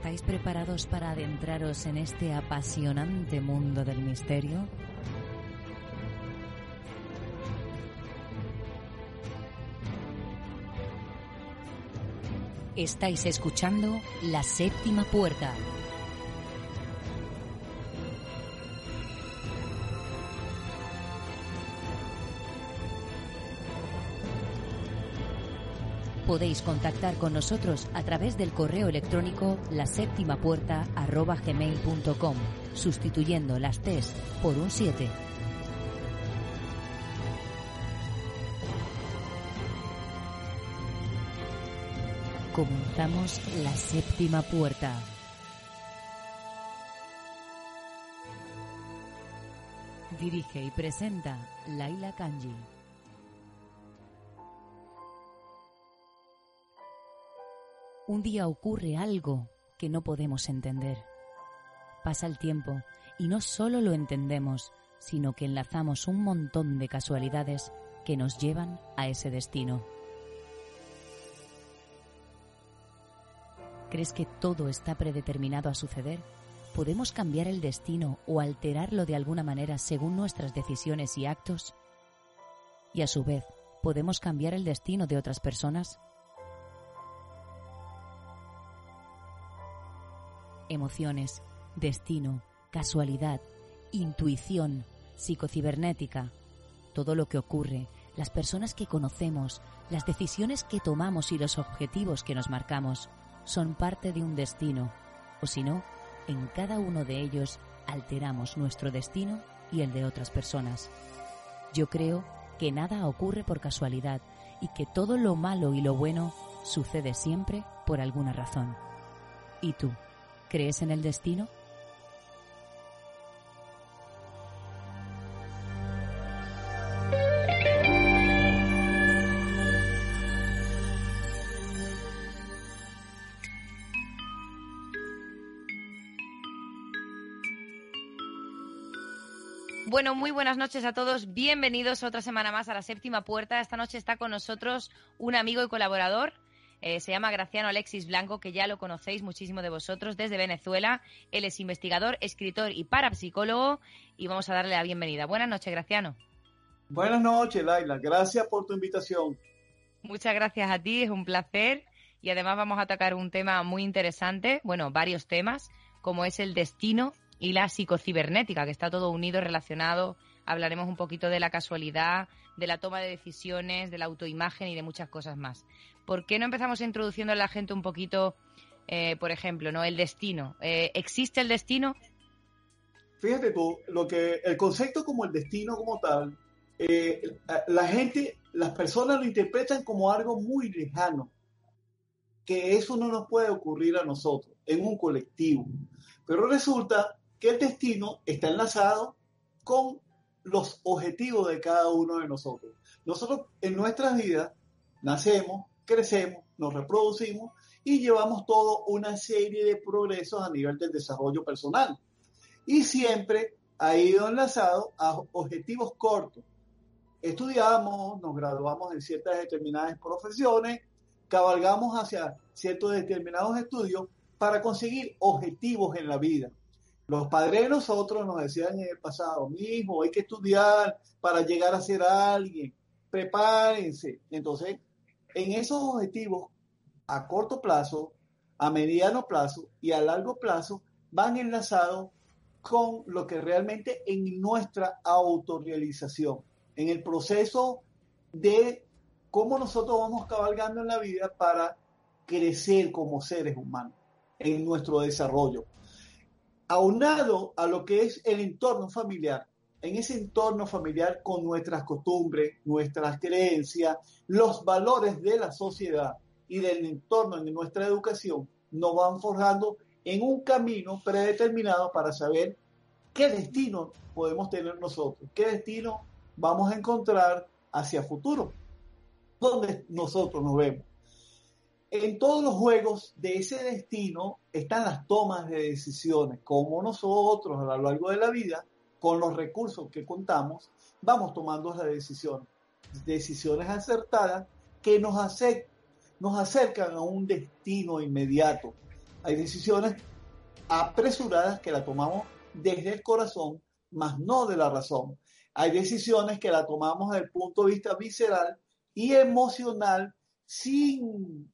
¿Estáis preparados para adentraros en este apasionante mundo del misterio? Estáis escuchando La Séptima Puerta. Podéis contactar con nosotros a través del correo electrónico la séptima sustituyendo las T's por un 7. Comenzamos la séptima puerta. Dirige y presenta Laila Kanji. Un día ocurre algo que no podemos entender. Pasa el tiempo y no solo lo entendemos, sino que enlazamos un montón de casualidades que nos llevan a ese destino. ¿Crees que todo está predeterminado a suceder? ¿Podemos cambiar el destino o alterarlo de alguna manera según nuestras decisiones y actos? Y a su vez, ¿podemos cambiar el destino de otras personas? Emociones, destino, casualidad, intuición, psicocibernética, todo lo que ocurre, las personas que conocemos, las decisiones que tomamos y los objetivos que nos marcamos son parte de un destino, o si no, en cada uno de ellos alteramos nuestro destino y el de otras personas. Yo creo que nada ocurre por casualidad y que todo lo malo y lo bueno sucede siempre por alguna razón. ¿Y tú? ¿Crees en el destino? Bueno, muy buenas noches a todos. Bienvenidos otra semana más a la séptima puerta. Esta noche está con nosotros un amigo y colaborador. Eh, se llama Graciano Alexis Blanco, que ya lo conocéis muchísimo de vosotros desde Venezuela. Él es investigador, escritor y parapsicólogo. Y vamos a darle la bienvenida. Buenas noches, Graciano. Buenas noches, Laila. Gracias por tu invitación. Muchas gracias a ti, es un placer. Y además vamos a atacar un tema muy interesante, bueno, varios temas, como es el destino y la psicocibernética, que está todo unido, relacionado. Hablaremos un poquito de la casualidad, de la toma de decisiones, de la autoimagen y de muchas cosas más. ¿Por qué no empezamos introduciendo a la gente un poquito, eh, por ejemplo, no el destino? Eh, ¿Existe el destino? Fíjate tú, lo que el concepto como el destino como tal, eh, la gente, las personas lo interpretan como algo muy lejano, que eso no nos puede ocurrir a nosotros en un colectivo. Pero resulta que el destino está enlazado con los objetivos de cada uno de nosotros. Nosotros en nuestras vidas nacemos, crecemos, nos reproducimos y llevamos todo una serie de progresos a nivel del desarrollo personal. Y siempre ha ido enlazado a objetivos cortos. Estudiamos, nos graduamos en ciertas determinadas profesiones, cabalgamos hacia ciertos determinados estudios para conseguir objetivos en la vida. Los padres de nosotros nos decían en el pasado, mi hijo, hay que estudiar para llegar a ser alguien, prepárense. Entonces, en esos objetivos a corto plazo, a mediano plazo y a largo plazo van enlazados con lo que realmente en nuestra autorrealización, en el proceso de cómo nosotros vamos cabalgando en la vida para crecer como seres humanos en nuestro desarrollo. Aunado a lo que es el entorno familiar, en ese entorno familiar con nuestras costumbres, nuestras creencias, los valores de la sociedad y del entorno de nuestra educación, nos van forjando en un camino predeterminado para saber qué destino podemos tener nosotros, qué destino vamos a encontrar hacia futuro, donde nosotros nos vemos. En todos los juegos de ese destino están las tomas de decisiones, como nosotros a lo largo de la vida, con los recursos que contamos, vamos tomando las decisiones, decisiones acertadas que nos, nos acercan a un destino inmediato. Hay decisiones apresuradas que la tomamos desde el corazón, más no de la razón. Hay decisiones que la tomamos desde el punto de vista visceral y emocional sin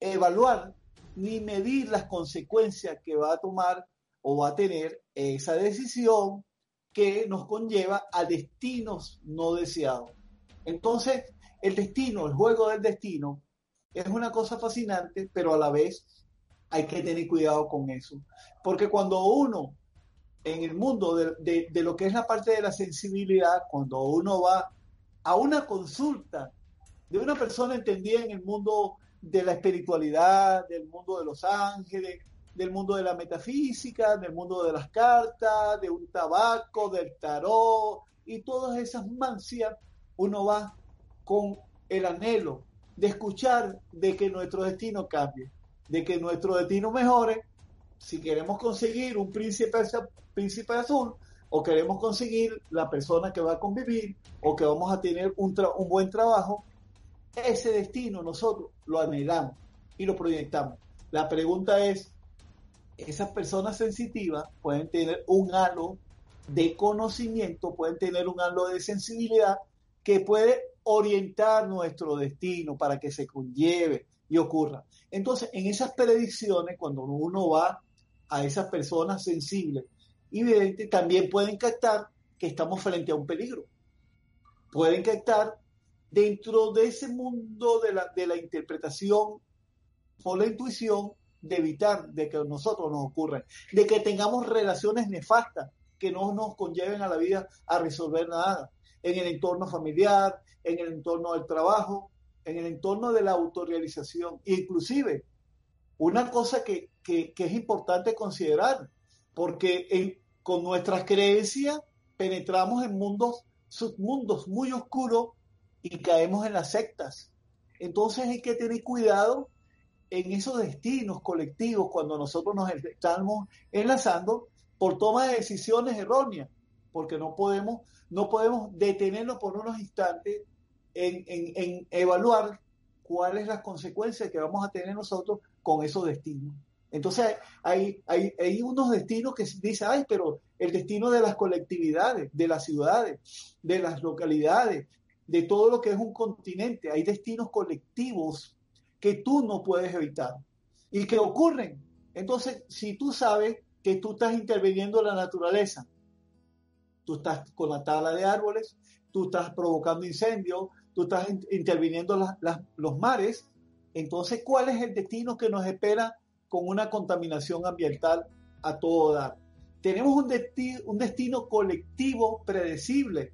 evaluar ni medir las consecuencias que va a tomar o va a tener esa decisión que nos conlleva a destinos no deseados. Entonces, el destino, el juego del destino, es una cosa fascinante, pero a la vez hay que tener cuidado con eso. Porque cuando uno, en el mundo de, de, lo que es la parte de la sensibilidad, cuando uno va a una consulta de una persona entendida en el mundo de la espiritualidad, del mundo de los ángeles, del mundo de la metafísica, del mundo de las cartas, de un tabaco, del tarot y todas esas mancias, uno va con el anhelo de escuchar de que nuestro destino cambie, de que nuestro destino mejore, si queremos conseguir un príncipe, azul o queremos conseguir la persona que va a convivir o que vamos a tener un buen trabajo, ese destino nosotros lo anhelamos y lo proyectamos. La pregunta es, esas personas sensitivas pueden tener un halo de conocimiento, pueden tener un halo de sensibilidad que puede orientar nuestro destino para que se conlleve y ocurra. Entonces, en esas predicciones, cuando uno va a esas personas sensibles y también pueden captar que estamos frente a un peligro. Pueden captar dentro de ese mundo de la, de la interpretación o la intuición de evitar de que a nosotros nos ocurra, de que tengamos relaciones nefastas que no nos conlleven a la vida a resolver nada, en el entorno familiar, en el entorno del trabajo, en el entorno de la autorrealización, inclusive una cosa que, es importante considerar, porque con nuestras creencias penetramos en mundos, submundos muy oscuros y caemos en las sectas. Entonces hay que tener cuidado en esos destinos colectivos cuando nosotros nos estamos enlazando por toma de decisiones erróneas, porque no podemos, no podemos detenernos por unos instantes en, evaluar cuáles las consecuencias que vamos a tener nosotros con esos destinos. Entonces hay, hay, hay unos destinos que dicen, ay, pero el destino de las colectividades, de las ciudades, de las localidades, de todo lo que es un continente, hay destinos colectivos que tú no puedes evitar y que ocurren. Entonces, si tú sabes que tú estás interviniendo en la naturaleza, tú estás con la tabla de árboles, tú estás provocando incendios, tú estás interviniendo los mares, entonces, ¿cuál es el destino que nos espera con una contaminación ambiental a todo dar? Tenemos un, un destino colectivo predecible,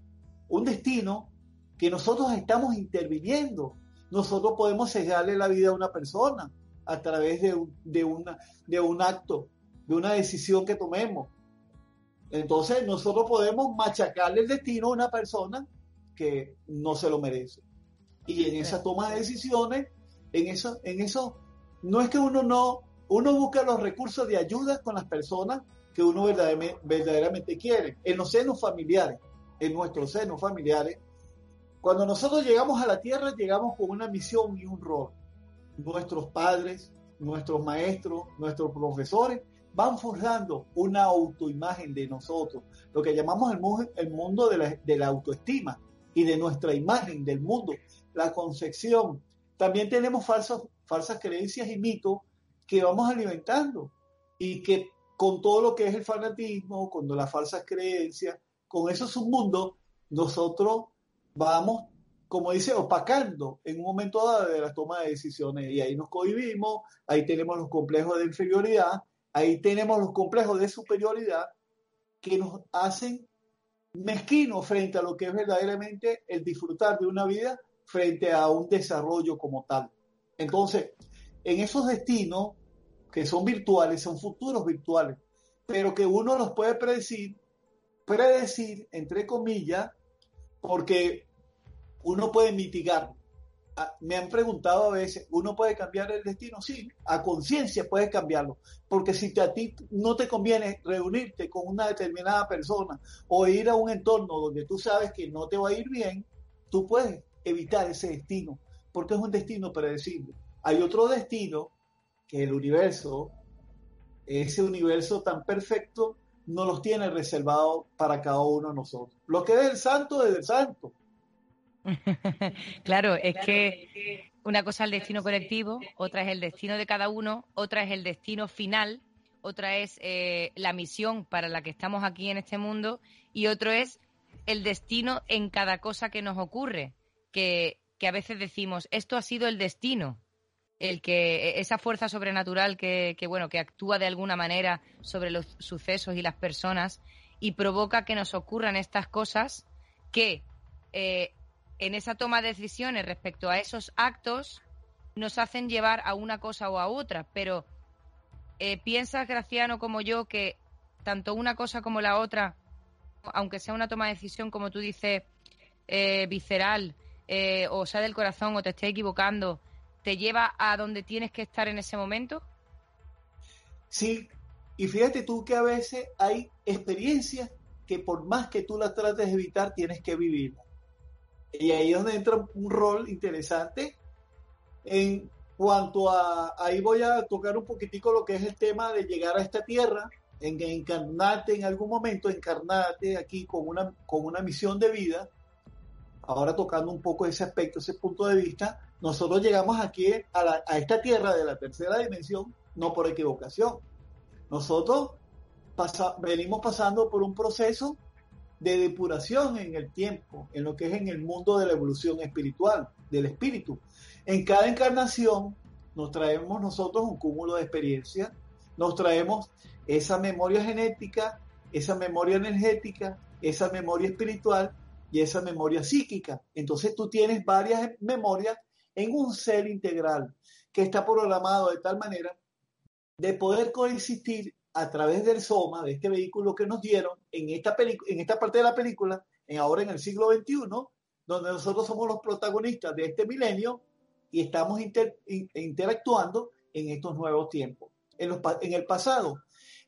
un destino que nosotros estamos interviniendo nosotros podemos sellarle la vida a una persona a través de, una, de un acto, de una decisión que tomemos. Entonces nosotros podemos machacarle el destino a una persona que no se lo merece. Y en esa toma de decisiones, en eso, en eso, no es que uno no, uno busca los recursos de ayuda con las personas que uno verdaderamente, verdaderamente quiere, en los senos familiares, en nuestros senos familiares, cuando nosotros llegamos a la tierra, llegamos con una misión y un rol. Nuestros padres, nuestros maestros, nuestros profesores van forjando una autoimagen de nosotros, lo que llamamos el, mundo de la, autoestima y de nuestra imagen del mundo, la concepción. También tenemos falsas, falsas creencias y mitos que vamos alimentando y que con todo lo que es el fanatismo, con las falsas creencias, con eso es un mundo, nosotros vamos como dice, opacando en un momento dado de la toma de decisiones. Y ahí nos cohibimos, ahí tenemos los complejos de inferioridad, ahí tenemos los complejos de superioridad que nos hacen mezquinos frente a lo que es verdaderamente el disfrutar de una vida frente a un desarrollo como tal. Entonces, en esos destinos que son virtuales, son futuros virtuales, pero que uno los puede predecir, predecir, entre comillas, porque uno puede mitigar. Ah, me han preguntado a veces, ¿uno puede cambiar el destino? Sí, a conciencia puedes cambiarlo, porque si te, a ti no te conviene reunirte con una determinada persona o ir a un entorno donde tú sabes que no te va a ir bien, tú puedes evitar ese destino, porque es un destino predecible. Hay otro destino que el universo, ese universo tan perfecto, no los tiene reservados para cada uno de nosotros. Lo que es el santo es el santo. claro, es que una cosa es el destino colectivo, otra es el destino de cada uno, otra es el destino final, otra es eh, la misión para la que estamos aquí en este mundo y otro es el destino en cada cosa que nos ocurre, que, que a veces decimos, esto ha sido el destino, el que e, esa fuerza sobrenatural que, bueno que actúa de alguna manera sobre los sucesos y las personas y provoca que nos ocurran estas cosas que eh, en esa toma de decisiones respecto a esos actos nos hacen llevar a una cosa o a otra. Pero eh, piensas Graciano como yo que tanto una cosa como la otra aunque sea una toma de decisión como tú dices eh, visceral o sea del corazón o te esté equivocando te lleva a donde tienes que estar en ese momento? Sí, y fíjate tú que a veces hay experiencias que por más que tú las trates de evitar, tienes que vivirlas. Y ahí es donde entra un rol interesante en cuanto a, ahí voy a tocar un poquitico lo que es el tema de llegar a esta tierra, en encarnarte en algún momento, encarnarte aquí con una, con una misión de vida, ahora tocando un poco ese aspecto, ese punto de vista, nosotros llegamos aquí a, esta tierra de la tercera dimensión no por equivocación. Nosotros venimos pasando por un proceso de depuración en el tiempo, en lo que es en el mundo de la evolución espiritual, del espíritu. En cada encarnación nos traemos nosotros un cúmulo de experiencia, nos traemos esa memoria genética, esa memoria energética, esa memoria espiritual y esa memoria psíquica. Entonces tú tienes varias memorias en un ser integral que está programado de tal manera de poder coexistir a través del soma, de este vehículo que nos dieron en esta, en esta parte de la película, en ahora en el siglo XXI, donde nosotros somos los protagonistas de este milenio y estamos interactuando en estos nuevos tiempos. En, en el pasado,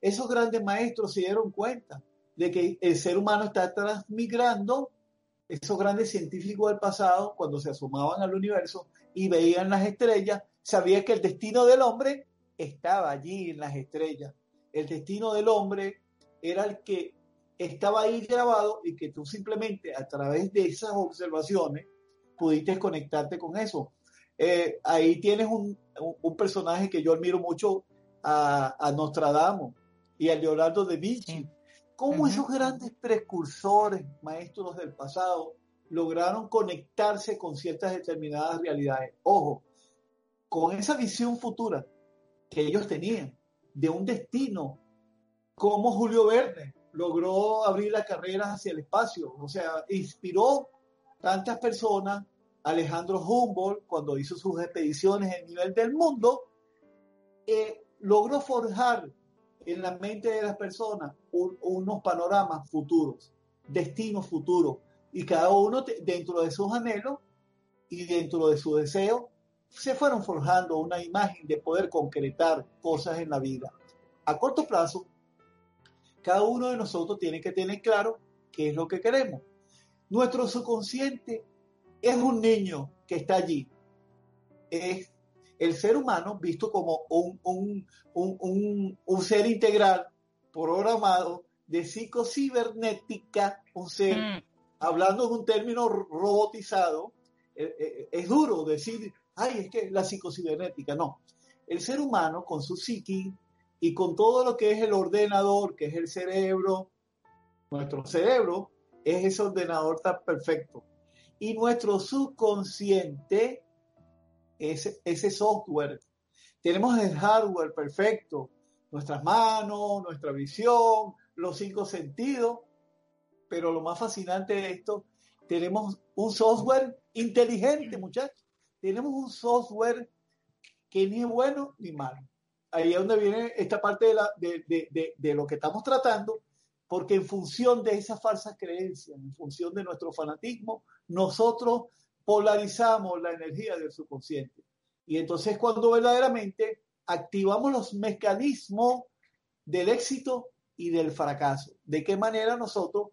esos grandes maestros se dieron cuenta de que el ser humano está transmigrando esos grandes científicos del pasado, cuando se asomaban al universo y veían las estrellas, sabían que el destino del hombre estaba allí en las estrellas. El destino del hombre era el que estaba ahí grabado y que tú simplemente a través de esas observaciones pudiste conectarte con eso. Eh, ahí tienes un, personaje que yo admiro mucho a, a Nostradamus y a Leonardo da Vinci cómo esos grandes precursores, maestros del pasado, lograron conectarse con ciertas determinadas realidades. Ojo, con esa visión futura que ellos tenían de un destino, como Julio Verne logró abrir la carrera hacia el espacio, o sea, inspiró tantas personas, Alejandro Humboldt, cuando hizo sus expediciones en nivel del mundo, eh, logró forjar en la mente de las personas unos panoramas futuros, destinos futuros, y cada uno dentro de sus anhelos y dentro de su deseo se fueron forjando una imagen de poder concretar cosas en la vida. A corto plazo, cada uno de nosotros tiene que tener claro qué es lo que queremos. Nuestro subconsciente es un niño que está allí. Es el ser humano visto como un, un, ser integral programado de psicocibernética, un ser, mm. hablando de un término robotizado, eh, eh, es duro decir, ay, es que la psicocibernética, no. El ser humano con su psiqui y con todo lo que es el ordenador, que es el cerebro, nuestro cerebro, es ese ordenador tan perfecto. Y nuestro subconsciente es ese software. Tenemos el hardware perfecto, nuestras manos, nuestra visión, los cinco sentidos, pero lo más fascinante de esto, tenemos un software inteligente, muchachos. Tenemos un software que ni es bueno ni malo. Ahí es donde viene esta parte de, la, de, lo que estamos tratando, porque en función de esas falsas creencias, en función de nuestro fanatismo, nosotros polarizamos la energía del subconsciente. Y entonces cuando verdaderamente activamos los mecanismos del éxito y del fracaso. ¿De qué manera nosotros,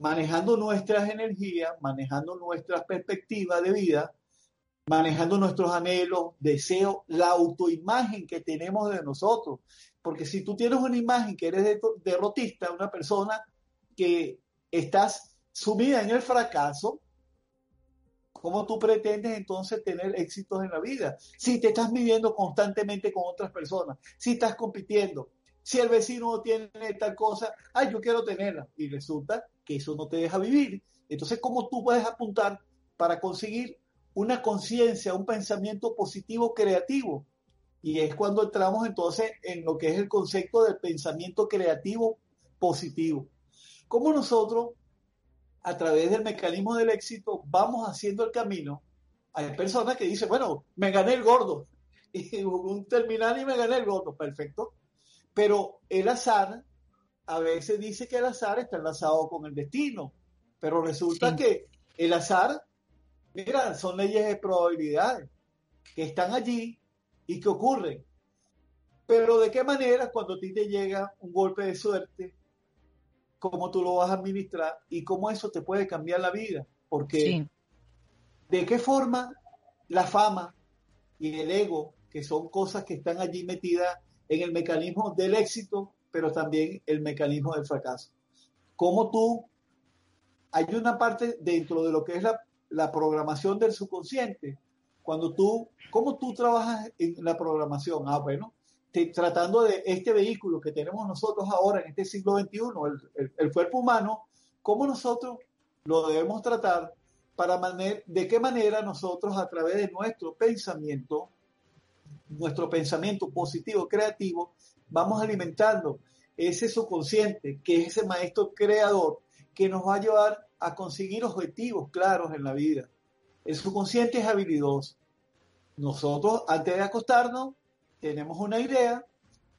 manejando nuestras energías, manejando nuestras perspectivas de vida, manejando nuestros anhelos, deseos, la autoimagen que tenemos de nosotros? Porque si tú tienes una imagen que eres derrotista, una persona que estás sumida en el fracaso, ¿Cómo tú pretendes entonces tener éxitos en la vida? Si te estás midiendo constantemente con otras personas, si estás compitiendo, si el vecino tiene tal cosa, ay, yo quiero tenerla, y resulta que eso no te deja vivir. Entonces, ¿cómo tú puedes apuntar para conseguir una conciencia, un pensamiento positivo creativo? Y es cuando entramos entonces en lo que es el concepto del pensamiento creativo positivo. ¿Cómo nosotros a través del mecanismo del éxito vamos haciendo el camino. Hay personas que dicen, bueno, me gané el gordo. Y un terminal y me gané el gordo. Perfecto. Pero el azar, a veces dice que el azar está enlazado con el destino. Pero resulta que el azar, mira, son leyes de probabilidades que están allí y que ocurren. Pero de qué manera cuando a ti te llega un golpe de suerte, cómo tú lo vas a administrar y cómo eso te puede cambiar la vida. Porque de qué forma la fama y el ego, que son cosas que están allí metidas en el mecanismo del éxito, pero también el mecanismo del fracaso. Cómo tú, hay una parte dentro de lo que es la, la programación del subconsciente, cuando tú, ¿cómo tú trabajas en la programación? Ah, bueno, tratando de este vehículo que tenemos nosotros ahora en este siglo XXI, el, el, cuerpo humano, cómo nosotros lo debemos tratar para de qué manera nosotros a través de nuestro pensamiento, nuestro pensamiento positivo, creativo, vamos alimentando ese subconsciente, que es ese maestro creador que nos va a llevar a conseguir objetivos claros en la vida. El subconsciente es habilidoso. Nosotros, antes de acostarnos, tenemos una idea,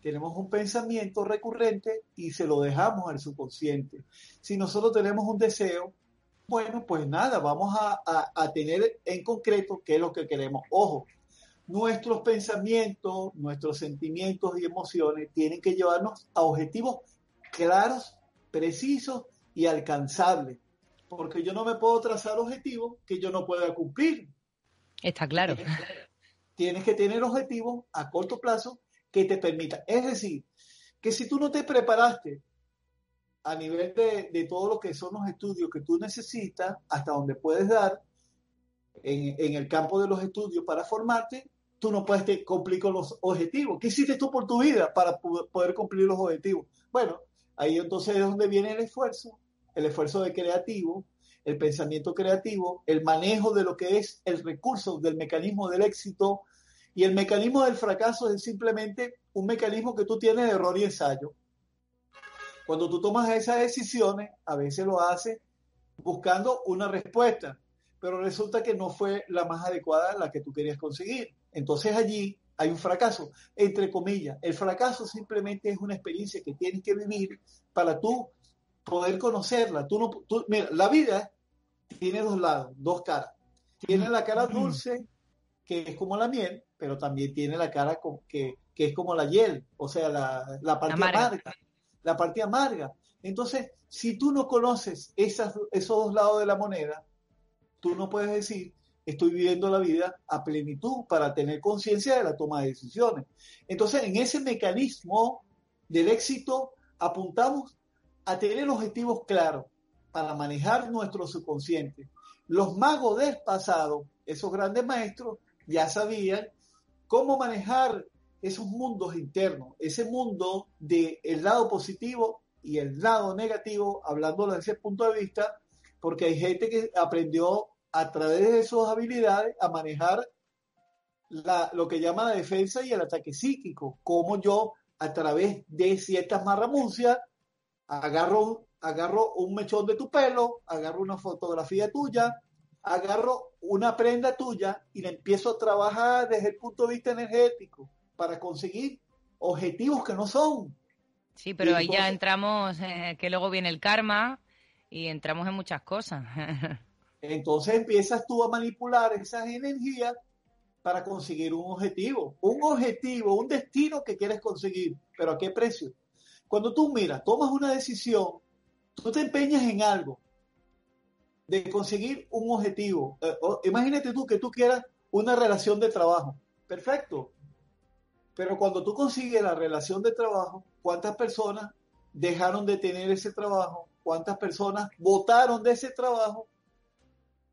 tenemos un pensamiento recurrente y se lo dejamos al subconsciente. Si nosotros tenemos un deseo, bueno, pues nada, vamos a, a, tener en concreto qué es lo que queremos. Ojo, nuestros pensamientos, nuestros sentimientos y emociones tienen que llevarnos a objetivos claros, precisos y alcanzables. Porque yo no me puedo trazar objetivos que yo no pueda cumplir. Está claro tienes que tener objetivos a corto plazo que te permitan. Es decir, que si tú no te preparaste a nivel de, todo lo que son los estudios que tú necesitas, hasta donde puedes dar en, en el campo de los estudios para formarte, tú no puedes cumplir con los objetivos. ¿Qué hiciste tú por tu vida para poder cumplir los objetivos? Bueno, ahí entonces es donde viene el esfuerzo, el esfuerzo de creativo, el pensamiento creativo, el manejo de lo que es el recurso del mecanismo del éxito y el mecanismo del fracaso es simplemente un mecanismo que tú tienes de error y ensayo. Cuando tú tomas esas decisiones, a veces lo haces buscando una respuesta, pero resulta que no fue la más adecuada la que tú querías conseguir. Entonces allí hay un fracaso, entre comillas. El fracaso simplemente es una experiencia que tienes que vivir para tú poder conocerla. Tú no, mira, la vida tiene dos lados, dos caras. Tiene la cara dulce, que es como la miel, pero también tiene la cara que, que es como la hiel, o sea, la, la parte amarga. La parte amarga. Entonces, si tú no conoces esas, esos dos lados de la moneda, tú no puedes decir, estoy viviendo la vida a plenitud para tener conciencia de la toma de decisiones. Entonces, en ese mecanismo del éxito, apuntamos a tener objetivos claros para manejar nuestro subconsciente. Los magos del pasado, esos grandes maestros, ya sabían cómo manejar esos mundos internos, ese mundo del el lado positivo y el lado negativo, hablando desde ese punto de vista, porque hay gente que aprendió a través de sus habilidades a manejar lo que llama la defensa y el ataque psíquico, como yo a través de ciertas marramuncias agarro, agarro un mechón de tu pelo, agarro una fotografía tuya, agarro una prenda tuya y la empiezo a trabajar desde el punto de vista energético para conseguir objetivos que no son. Sí, pero ahí ya entramos, eh, que luego viene el karma y entramos en muchas cosas. entonces empiezas tú a manipular esas energías para conseguir un objetivo, un objetivo, un destino que quieres conseguir, pero ¿a qué precio? Cuando tú miras, tomas una decisión, tú te empeñas en algo de conseguir un objetivo. Eh, imagínate tú que tú quieras una relación de trabajo. Perfecto. Pero cuando tú consigues la relación de trabajo, ¿cuántas personas dejaron de tener ese trabajo? ¿Cuántas personas votaron de ese trabajo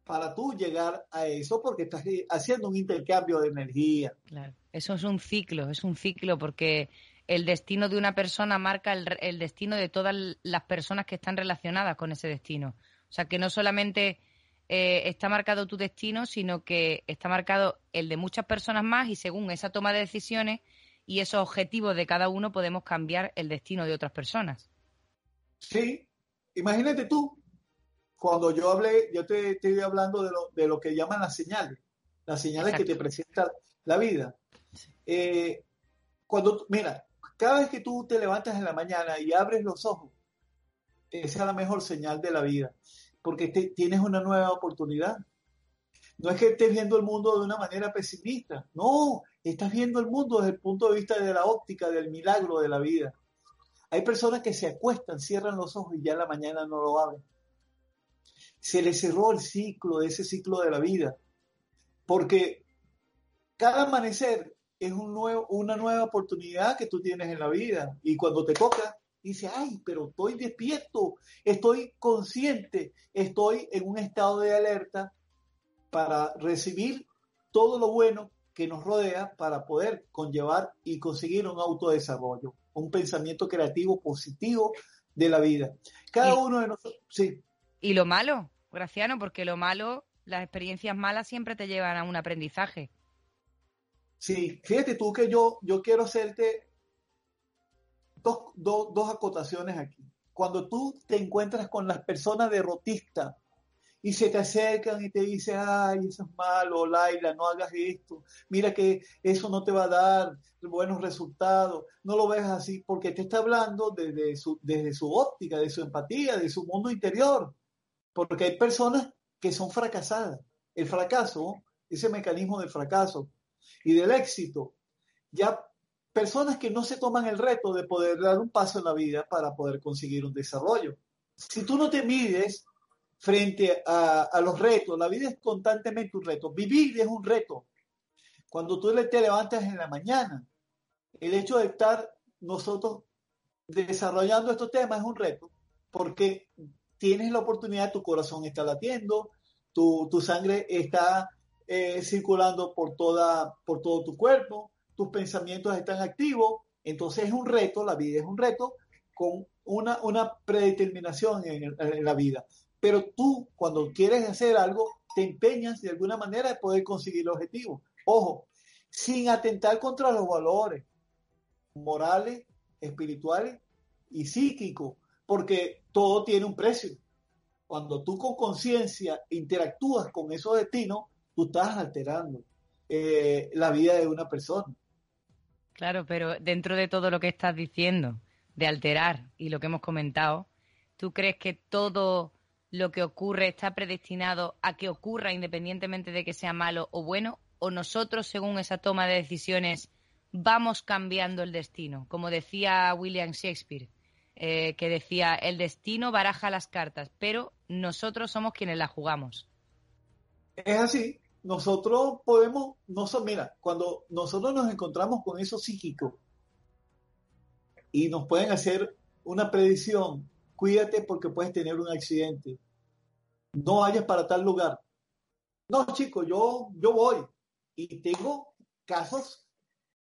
para tú llegar a eso? Porque estás haciendo un intercambio de energía. Claro, eso es un ciclo, es un ciclo porque el destino de una persona marca el, destino de todas las personas que están relacionadas con ese destino. O sea, que no solamente eh, está marcado tu destino, sino que está marcado el de muchas personas más y según esa toma de decisiones y esos objetivos de cada uno podemos cambiar el destino de otras personas. Sí, imagínate tú, cuando yo hablé, yo te estoy hablando de lo, de lo que llaman las señales, las señales que te presenta la vida. Eh, cuando, mira, cada vez que tú te levantas en la mañana y abres los ojos, esa es la mejor señal de la vida, porque tienes una nueva oportunidad. No es que estés viendo el mundo de una manera pesimista, no, estás viendo el mundo desde el punto de vista de la óptica, del milagro de la vida. Hay personas que se acuestan, cierran los ojos y ya la mañana no lo abren. Se les cerró el ciclo, ese ciclo de la vida, porque cada amanecer es una nueva oportunidad que tú tienes en la vida y cuando te toca, dice, ay, pero estoy despierto, estoy consciente, estoy en un estado de alerta para recibir todo lo bueno que nos rodea para poder conllevar y conseguir un autodesarrollo, un pensamiento creativo positivo de la vida. Cada uno de nosotros, sí. Y lo malo, Graciano, porque lo malo, las experiencias malas siempre te llevan a un aprendizaje. Sí, fíjate tú que yo, yo quiero hacerte dos, acotaciones aquí. Cuando tú te encuentras con las personas derrotistas y se te acercan y te dicen, ay, eso es malo, Laila, no hagas esto, mira que eso no te va a dar buenos resultados, no lo ves así, porque te está hablando desde su, desde su óptica, de su empatía, de su mundo interior, porque hay personas que son fracasadas. El fracaso, ese mecanismo del fracaso y del éxito, ya personas que no se toman el reto de poder dar un paso en la vida para poder conseguir un desarrollo. Si tú no te mides frente a, los retos, la vida es constantemente un reto. Vivir es un reto. Cuando tú te levantas en la mañana, el hecho de estar nosotros desarrollando estos temas es un reto, porque tienes la oportunidad, tu corazón está latiendo, tu, sangre está eh, circulando por, toda, por todo tu cuerpo, tus pensamientos están activos, entonces es un reto, la vida es un reto con una, una predeterminación en, la vida. Pero tú, cuando quieres hacer algo, te empeñas de alguna manera de poder conseguir el objetivo. Ojo, sin atentar contra los valores morales, espirituales y psíquicos, porque todo tiene un precio. Cuando tú con conciencia interactúas con esos destinos, tú estás alterando eh, la vida de una persona. Claro, pero dentro de todo lo que estás diciendo, de alterar y lo que hemos comentado, ¿tú crees que todo lo que ocurre está predestinado a que ocurra independientemente de que sea malo o bueno? ¿O nosotros, según esa toma de decisiones, vamos cambiando el destino? Como decía William Shakespeare, eh, que decía, el destino baraja las cartas, pero nosotros somos quienes las jugamos. Es así, nosotros podemos, no mira, cuando nosotros nos encontramos con eso psíquico y nos pueden hacer una predicción, cuídate porque puedes tener un accidente. No vayas para tal lugar. No, chicos, yo, yo voy y tengo casos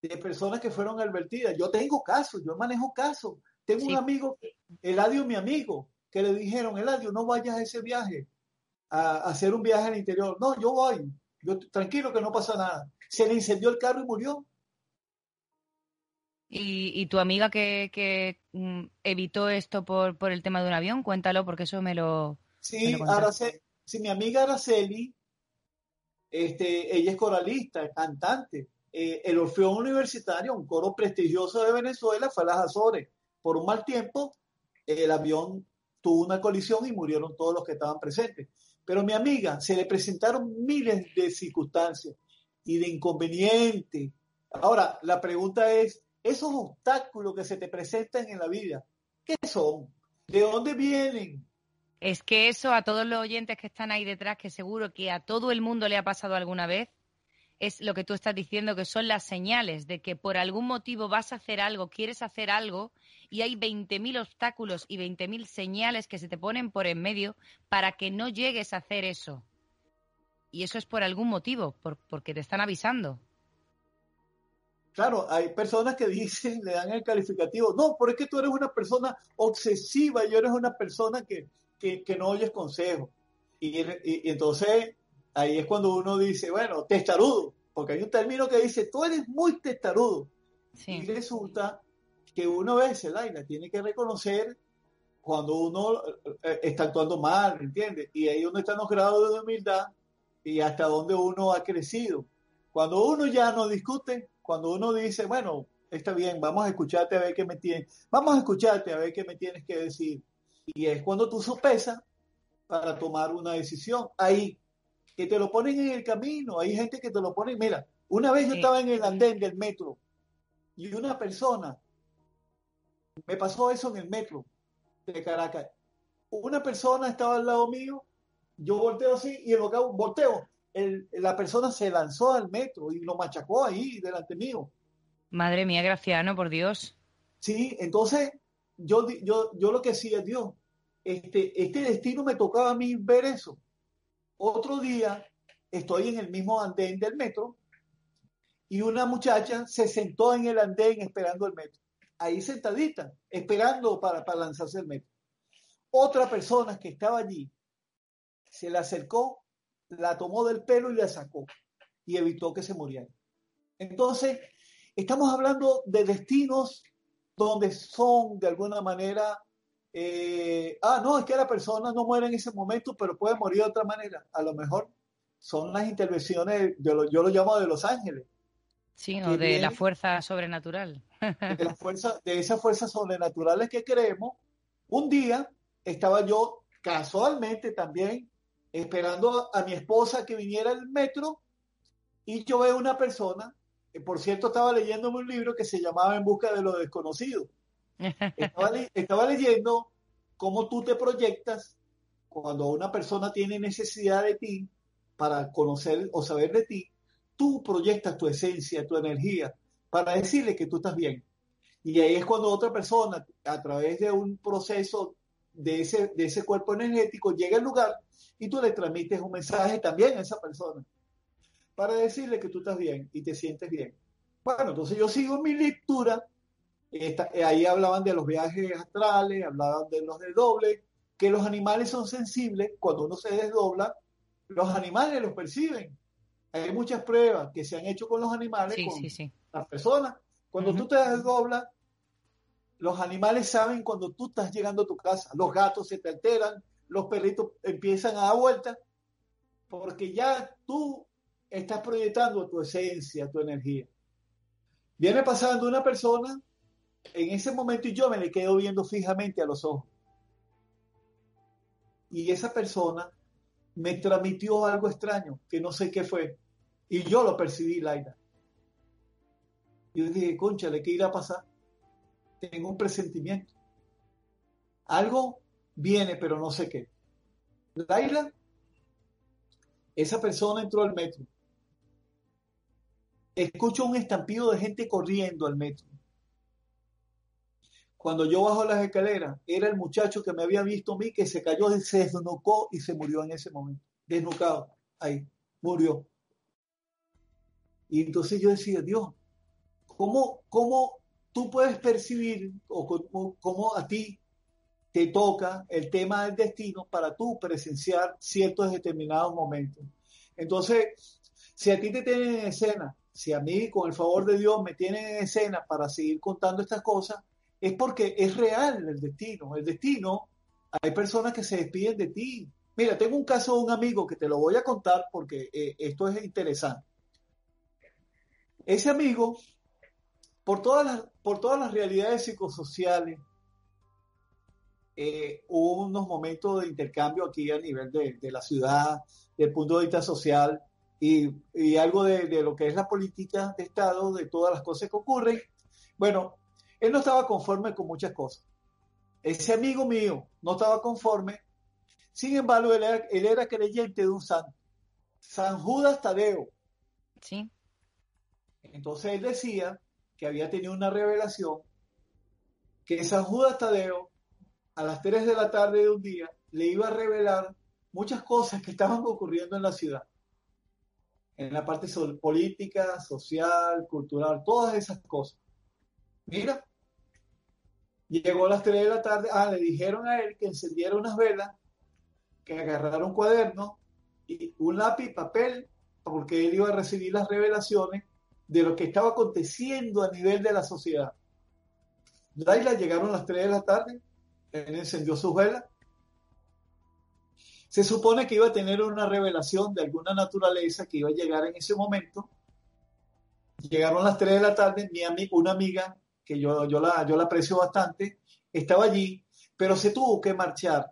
de personas que fueron advertidas. Yo tengo casos, yo manejo casos. Tengo un amigo, Eladio, mi amigo, que le dijeron, Eladio, no vayas a ese viaje a, hacer un viaje al interior. No, yo voy, yo, tranquilo que no pasa nada. Se le incendió el carro y murió. ¿Y, tu amiga que, mm, evitó esto por, por, el tema de un avión? Cuéntalo, porque eso me lo. Sí, sí mi amiga Araceli, este, ella es coralista, cantante. Eh, el Orfeón Universitario, un coro prestigioso de Venezuela, fue a las Azores. Por un mal tiempo, el avión tuvo una colisión y murieron todos los que estaban presentes. Pero mi amiga, se le presentaron miles de circunstancias y de inconvenientes. Ahora, la pregunta es, esos obstáculos que se te presentan en la vida, ¿qué son? ¿De dónde vienen? Es que eso a todos los oyentes que están ahí detrás, que seguro que a todo el mundo le ha pasado alguna vez, es lo que tú estás diciendo, que son las señales de que por algún motivo vas a hacer algo, quieres hacer algo, y hay 20.000 obstáculos y 20.000 señales que se te ponen por en medio para que no llegues a hacer eso. Y eso es por algún motivo, porque te están avisando. Claro, hay personas que dicen, le dan el calificativo, no, pero es que tú eres una persona obsesiva y eres una persona que, no oyes consejos. Y, entonces ahí es cuando uno dice, bueno, testarudo, porque hay un término que dice, tú eres muy testarudo. Y resulta que uno ve, Laila, tiene que reconocer cuando uno eh, está actuando mal, ¿entiendes? Y ahí uno está en los grados de humildad y hasta donde uno ha crecido. Cuando uno ya no discute, cuando uno dice, bueno, está bien, vamos a escucharte a ver qué me tienes, vamos a escucharte a ver qué me tienes que decir. Y es cuando tú sopesas para tomar una decisión. Ahí, que te lo ponen en el camino, hay gente que te lo pone, mira, una vez yo estaba en el andén del metro y una persona me pasó eso en el metro de Caracas. Una persona estaba al lado mío, yo volteo así y lo que volteo, la persona se lanzó al metro y lo machacó ahí delante mío. Madre mía, Graciano, por Dios. Sí, entonces yo, yo, yo lo que decía, Dios, este, este destino me tocaba a mí ver eso. Otro día estoy en el mismo andén del metro y una muchacha se sentó en el andén esperando el metro ahí sentadita, esperando para, para lanzarse el metro. Otra persona que estaba allí se le acercó, la tomó del pelo y la sacó y evitó que se muriera. Entonces, estamos hablando de destinos donde son de alguna manera, eh, ah, no, es que la persona no muere en ese momento, pero puede morir de otra manera. A lo mejor son las intervenciones, yo yo lo llamo de los ángeles, Sí, o de la fuerza sobrenatural. De, la fuerza, de esas fuerzas sobrenaturales que creemos. Un día estaba yo casualmente también esperando a, mi esposa que viniera al metro y yo veo una persona, que por cierto estaba leyéndome un libro que se llamaba En busca de lo desconocido. Estaba, estaba leyendo cómo tú te proyectas cuando una persona tiene necesidad de ti para conocer o saber de ti tú proyectas tu esencia, tu energía, para decirle que tú estás bien. Y ahí es cuando otra persona, a través de un proceso de ese, de ese cuerpo energético, llega al lugar y tú le transmites un mensaje también a esa persona, para decirle que tú estás bien y te sientes bien. Bueno, entonces yo sigo mi lectura. Ahí hablaban de los viajes astrales, hablaban de los desdobles, que los animales son sensibles. Cuando uno se desdobla, los animales los perciben hay muchas pruebas que se han hecho con los animales, con las personas. Cuando tú te desdoblas, los animales saben cuando tú estás llegando a tu casa. Los gatos se te alteran, los perritos empiezan a dar vueltas, porque ya tú estás proyectando tu esencia, tu energía. Viene pasando una persona en ese momento yo me le quedo viendo fijamente a los ojos. Y esa persona me transmitió algo extraño, que no sé qué fue. Y yo lo percibí, Laila. Yo dije, conchale, ¿qué irá a pasar? Tengo un presentimiento. Algo viene, pero no sé qué. Laila, esa persona entró al metro. Escucho un estampido de gente corriendo al metro. Cuando yo bajo las escaleras, era el muchacho que me había visto a mí que se cayó, se desnucó y se murió en ese momento. Desnucado. Ahí. Murió. Y entonces yo decía, Dios, ¿cómo, cómo tú puedes percibir o cómo, a ti te toca el tema del destino para tú presenciar ciertos determinados momentos. Entonces, si a ti te tienen en escena, si a mí, con el favor de Dios, me tienen en escena para seguir contando estas cosas, es porque es real el destino. El destino, hay personas que se despiden de ti. Mira, tengo un caso de un amigo que te lo voy a contar porque eh, esto es interesante. Ese amigo, por todas las, por todas las realidades psicosociales, eh, hubo unos momentos de intercambio aquí a nivel de, de la ciudad, del punto de vista social, y, algo de, lo que es la política de Estado, de todas las cosas que ocurren. Bueno, él no estaba conforme con muchas cosas. Ese amigo mío no estaba conforme. Sin embargo, él era, creyente de un santo, San Judas Tadeo. Sí. Entonces él decía que había tenido una revelación que San Judas Tadeo a las 3 de la tarde de un día le iba a revelar muchas cosas que estaban ocurriendo en la ciudad en la parte política, social, cultural, todas esas cosas. Mira, llegó a las 3 de la tarde, ah, le dijeron a él que encendiera unas velas, que agarrara un cuaderno y un lápiz, papel, porque él iba a recibir las revelaciones de lo que estaba aconteciendo a nivel de la sociedad. Laila llegaron las 3 de la tarde, él encendió sus velas se supone que iba a tener una revelación de alguna naturaleza que iba a llegar en ese momento. Llegaron las 3 de la tarde, mi amiga, una amiga, que yo, yo, la, yo la aprecio bastante, estaba allí, pero se tuvo que marchar.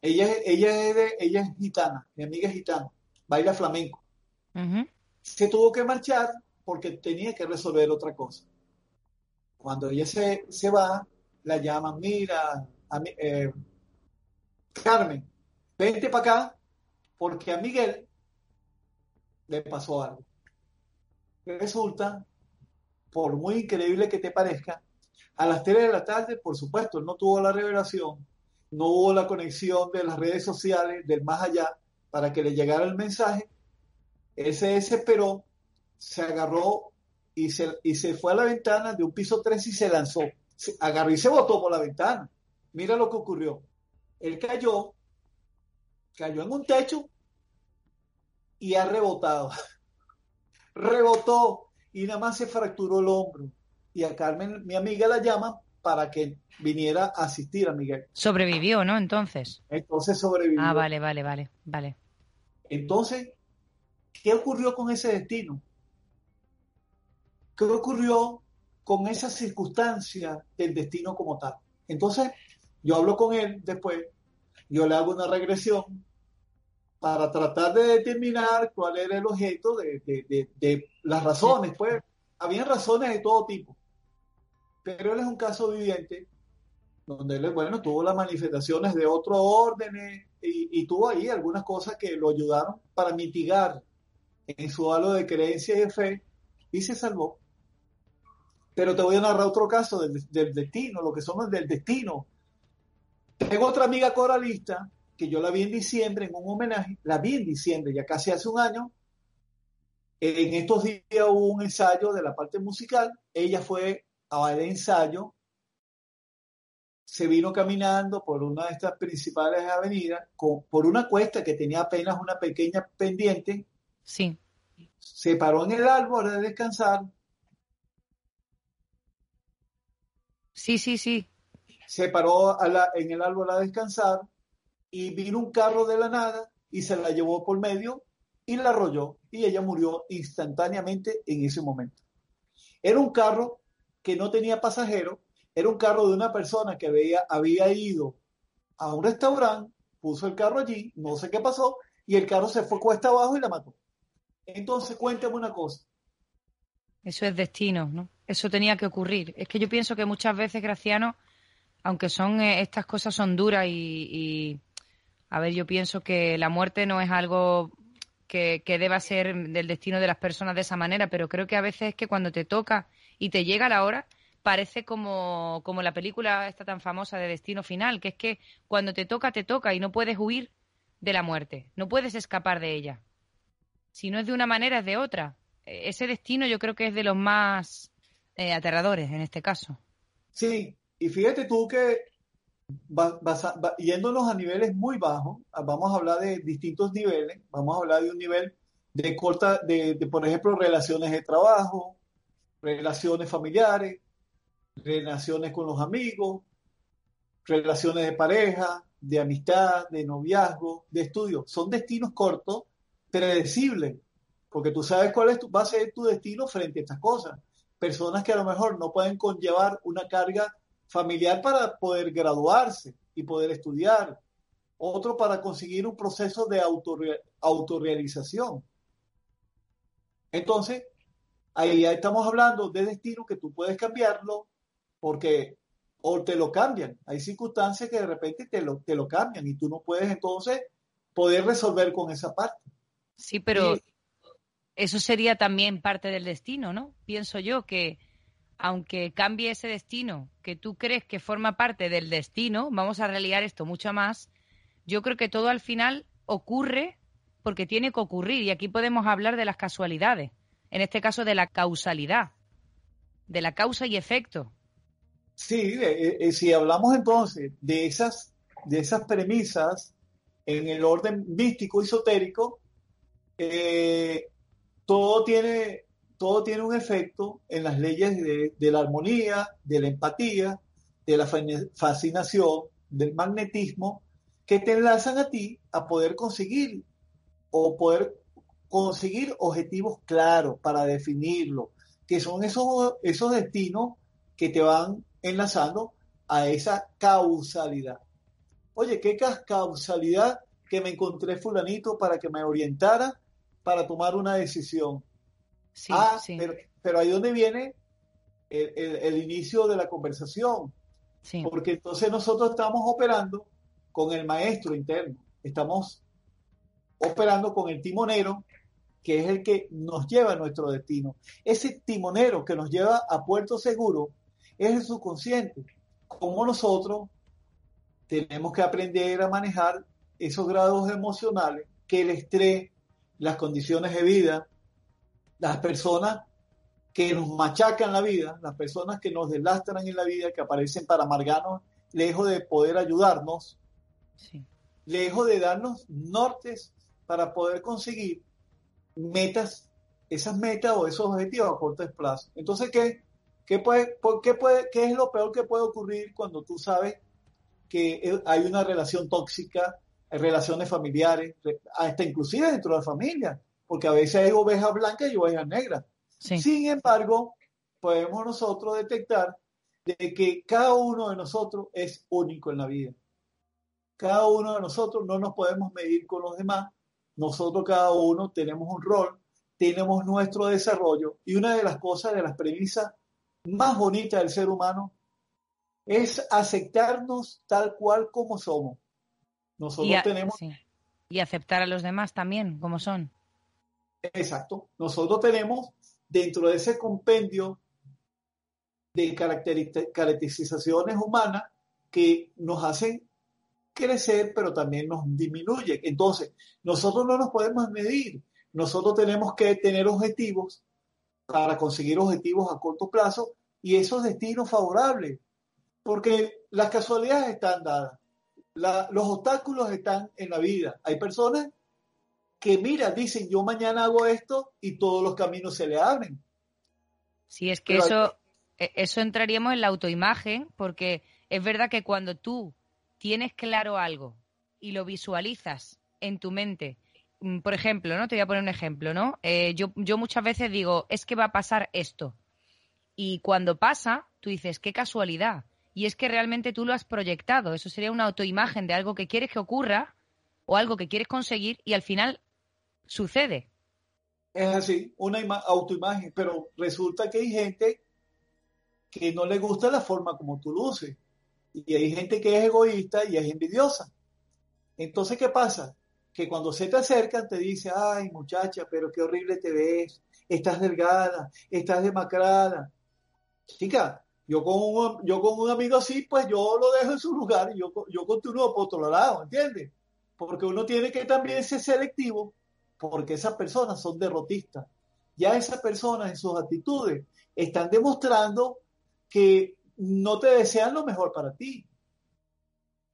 Ella, ella, es, de, ella es gitana, mi amiga es gitana, baila flamenco. Se tuvo que marchar porque tenía que resolver otra cosa. Cuando ella se, se va, la llaman, mira, a eh, Carmen, vente para acá porque a Miguel le pasó algo. Resulta, por muy increíble que te parezca, a las 3 de la tarde, por supuesto, no tuvo la revelación, no hubo la conexión de las redes sociales del más allá para que le llegara el mensaje. Él se desesperó, se agarró y se, y se fue a la ventana de un piso 3 y se lanzó. Agarró y se botó por la ventana. Mira lo que ocurrió. Él cayó, cayó en un techo y ha rebotado. Rebotó y nada más se fracturó el hombro. Y a Carmen, mi amiga, la llama para que viniera a asistir a Miguel. Sobrevivió, ¿no? Entonces. Entonces sobrevivió. Ah, vale, vale, vale, vale. Entonces, ¿qué ocurrió con ese destino? ¿Qué ocurrió con esa circunstancia del destino como tal? Entonces, yo hablo con él después, yo le hago una regresión para tratar de determinar cuál era el objeto de, las razones. Pues habían razones de todo tipo, pero él es un caso viviente donde él, bueno, tuvo las manifestaciones de otro orden y, tuvo ahí algunas cosas que lo ayudaron para mitigar en su halo de creencia y de fe y se salvó. Pero te voy a narrar otro caso del, del destino, lo que somos del destino. Tengo otra amiga coralista que yo la vi en diciembre en un homenaje, la vi en diciembre, ya casi hace un año. En estos días hubo un ensayo de la parte musical, ella fue al ensayo, se vino caminando por una de estas principales avenidas, por una cuesta que tenía apenas una pequeña pendiente. Sí. Se paró en el árbol de descansar. Sí, sí, sí. Se paró en el árbol a descansar y vino un carro de la nada y se la llevó por medio y la arrolló y ella murió instantáneamente en ese momento. Era un carro que no tenía pasajero, era un carro de una persona que había, había ido a un restaurante, puso el carro allí, no sé qué pasó, y el carro se fue cuesta abajo y la mató. Entonces, cuéntame una cosa. Eso es destino, ¿no? Eso tenía que ocurrir. Es que yo pienso que muchas veces, Graciano, aunque son eh, estas cosas son duras y a ver, yo pienso que la muerte no es algo que, deba ser del destino de las personas de esa manera, pero creo que a veces es que cuando te toca y te llega la hora, parece como, como la película esta tan famosa de Destino Final, que es que cuando te toca, te toca y no puedes huir de la muerte, no puedes escapar de ella. Si no es de una manera, es de otra. E, ese destino yo creo que es de los más eh, aterradores en este caso. Sí, y fíjate tú que yéndonos a niveles muy bajos, vamos a hablar de distintos niveles, vamos a hablar de un nivel de corta, de, por ejemplo, relaciones de trabajo, relaciones familiares, relaciones con los amigos, relaciones de pareja, de amistad, de noviazgo, de estudio. Son destinos cortos, predecibles, porque tú sabes cuál es tu, va a ser tu destino frente a estas cosas. Personas que a lo mejor no pueden conllevar una carga familiar para poder graduarse y poder estudiar. Otro para conseguir un proceso de autorrealización. Entonces, ahí ya estamos hablando de destino que tú puedes cambiarlo porque o te lo cambian. Hay circunstancias que de repente te lo, te lo cambian y tú no puedes entonces poder resolver con esa parte. Sí, pero eso sería también parte del destino, ¿no? Pienso yo que aunque cambie ese destino que tú crees que forma parte del destino, vamos a reliar esto mucho más, yo creo que todo al final ocurre porque tiene que ocurrir y aquí podemos hablar de las casualidades, en este caso de la causalidad, de la causa y efecto. Sí, eh, eh, si hablamos entonces de esas, de esas premisas en el orden místico esotérico, eh, todo tiene todo tiene un efecto en las leyes de, la armonía, de la empatía, de la fascinación, del magnetismo, que te enlazan a ti a poder conseguir o poder conseguir objetivos claros para definirlo, que son esos, esos destinos que te van enlazando a esa causalidad. Oye, qué causalidad que me encontré fulanito para que me orientara para tomar una decisión ah, Pero, pero, ahí donde viene el, inicio de la conversación. Porque entonces nosotros estamos operando con el maestro interno, estamos operando con el timonero, que es el que nos lleva a nuestro destino. Ese timonero que nos lleva a puerto seguro es el subconsciente. Como nosotros tenemos que aprender a manejar esos grados emocionales que el estrés, las condiciones de vida, las personas que nos machacan la vida, las personas que nos delastran en la vida, que aparecen para amargarnos, lejos de poder ayudarnos, lejos de darnos nortes para poder conseguir metas, esas metas o esos objetivos a corto plazo. Entonces, ¿qué, qué, puede, por qué, puede, ¿qué es lo peor que puede ocurrir cuando tú sabes que hay una relación tóxica, hay relaciones familiares, hasta inclusive dentro de la familia? Porque a veces hay ovejas blancas y ovejas negras. Sin embargo, podemos nosotros detectar de que cada uno de nosotros es único en la vida. Cada uno de nosotros no nos podemos medir con los demás. Nosotros cada uno tenemos un rol, tenemos nuestro desarrollo y una de las cosas, de las premisas más bonitas del ser humano es aceptarnos tal cual como somos. Nosotros tenemos... Y aceptar a los demás también como son. Exacto. Nosotros tenemos dentro de ese compendio de caracterizaciones humanas que nos hacen crecer, pero también nos disminuyen. Entonces, nosotros no nos podemos medir. Nosotros tenemos que tener objetivos para conseguir objetivos a corto plazo y esos destinos favorables, porque las casualidades están dadas, los obstáculos están en la vida. Hay personas que mira, dicen, yo mañana hago esto y todos los caminos se le abren. Sí, es que eso, e, eso entraríamos en la autoimagen, porque es verdad que cuando tú tienes claro algo y lo visualizas en tu mente, mm, por ejemplo, ¿no? Te voy a poner un ejemplo, ¿no? Eh, yo, yo muchas veces digo, es que va a pasar esto. Y cuando pasa, tú dices, qué casualidad. Y es que realmente tú lo has proyectado. Eso sería una autoimagen de algo que quieres que ocurra o algo que quieres conseguir y al final sucede. Es así, una autoimagen, pero resulta que hay gente que no le gusta la forma como tú luces. Y hay gente que es egoísta y es envidiosa. Entonces, ¿qué pasa? Que cuando se te acercan te dice, ay muchacha, pero qué horrible te ves, estás delgada, estás demacrada. Chica, yo con un, yo con un amigo así, pues yo lo dejo en su lugar y yo, yo continúo por otro lado, ¿entiendes? Porque uno tiene que también ser selectivo porque esas personas son derrotistas. Ya esas personas en sus actitudes están demostrando que no te desean lo mejor para ti.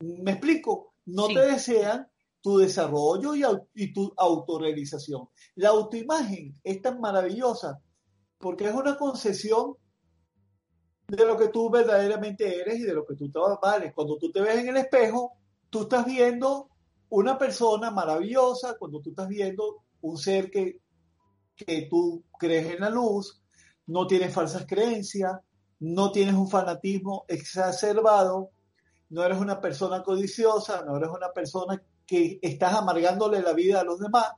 Me explico, no te desean tu desarrollo y, tu autorrealización. La autoimagen es tan maravillosa porque es una concesión de lo que tú verdaderamente eres y de lo que tú te vales. Cuando tú te ves en el espejo, tú estás viendo una persona maravillosa, cuando tú estás viendo un ser que, que tú crees en la luz, no tienes falsas creencias, no tienes un fanatismo exacerbado, no eres una persona codiciosa, no eres una persona que estás amargándole la vida a los demás,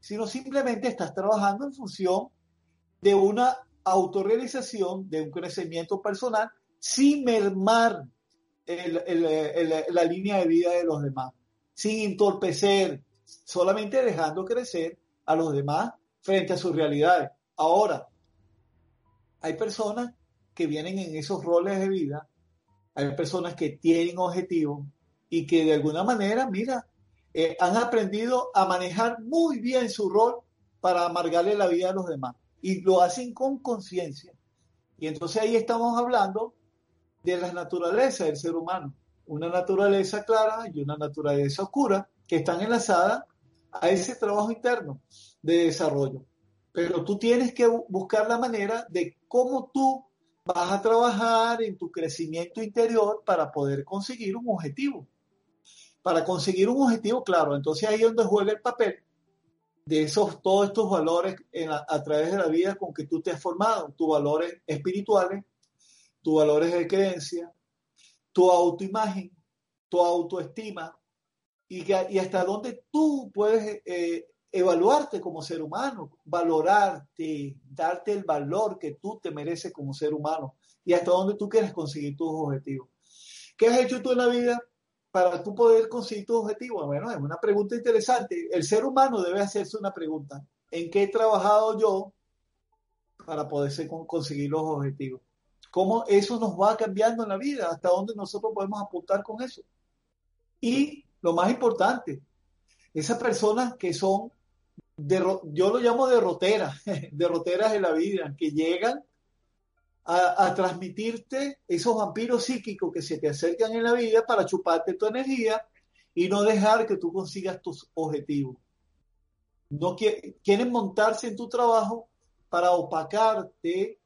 sino simplemente estás trabajando en función de una autorrealización, de un crecimiento personal, sin mermar la línea de vida de los demás, sin entorpecer, solamente dejando crecer a los demás frente a sus realidades. Ahora, hay personas que vienen en esos roles de vida, hay personas que tienen objetivos y que de alguna manera, mira, eh, han aprendido a manejar muy bien su rol para amargarle la vida a los demás y lo hacen con conciencia. Y entonces ahí estamos hablando de la naturaleza del ser humano, una naturaleza clara y una naturaleza oscura que están enlazadas a ese trabajo interno de desarrollo. Pero tú tienes que buscar la manera de cómo tú vas a trabajar en tu crecimiento interior para poder conseguir un objetivo. Para conseguir un objetivo, claro, entonces ahí es donde juega el papel de esos, todos estos valores a través de la vida con que tú te has formado, tus valores espirituales, tus valores de creencia, tu autoimagen, tu autoestima y, y hasta dónde tú puedes eh, evaluarte como ser humano, valorarte, darte el valor que tú te mereces como ser humano y hasta dónde tú quieres conseguir tus objetivos. ¿Qué has hecho tú en la vida para tú poder conseguir tus objetivos? Bueno, es una pregunta interesante. El ser humano debe hacerse una pregunta. ¿En qué he trabajado yo para poder conseguir los objetivos? ¿Cómo eso nos va cambiando en la vida? ¿Hasta dónde nosotros podemos apuntar con eso? Y lo más importante, esas personas que son yo lo llamo derroteras, derroteras de la vida, que llegan a, transmitirte esos vampiros psíquicos que se te acercan en la vida para chuparte tu energía y no dejar que tú consigas tus objetivos. No quieren montarse en tu trabajo para opacarte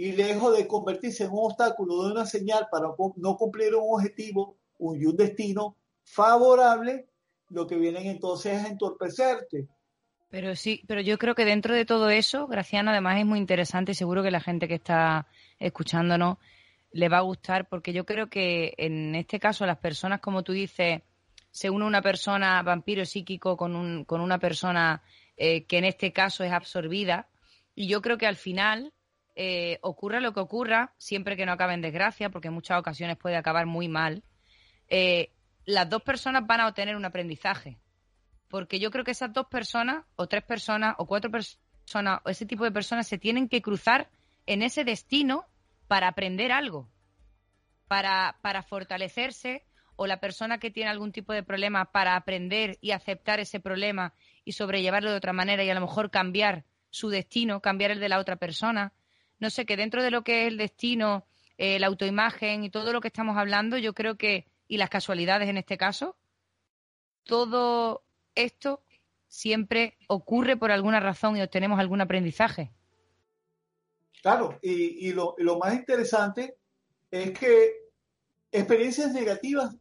y lejos de convertirse en un obstáculo de una señal para no cumplir un objetivo y un destino favorable, lo que vienen entonces es entorpecerte. Pero sí, pero yo creo que dentro de todo eso, Graciano, además es muy interesante y seguro que la gente que está escuchándonos le va a gustar, porque yo creo que en este caso las personas, como tú dices, se une una persona vampiro psíquico con, un, con una persona eh, que en este caso es absorbida, y yo creo que al final eh, ocurra lo que ocurra, siempre que no acabe en desgracia, porque en muchas ocasiones puede acabar muy mal, eh, las dos personas van a obtener un aprendizaje porque yo creo que esas dos personas, o tres personas, o cuatro personas, o ese tipo de personas se tienen que cruzar en ese destino para aprender algo, para, para fortalecerse, o la persona que tiene algún tipo de problema para aprender y aceptar ese problema y sobrellevarlo de otra manera y a lo mejor cambiar su destino, cambiar el de la otra persona. No sé, que dentro de lo que es el destino, eh, la autoimagen y todo lo que estamos hablando, yo creo que, y las casualidades en este caso, todo esto siempre ocurre por alguna razón y obtenemos algún aprendizaje. Claro, y, lo, más interesante es que experiencias negativas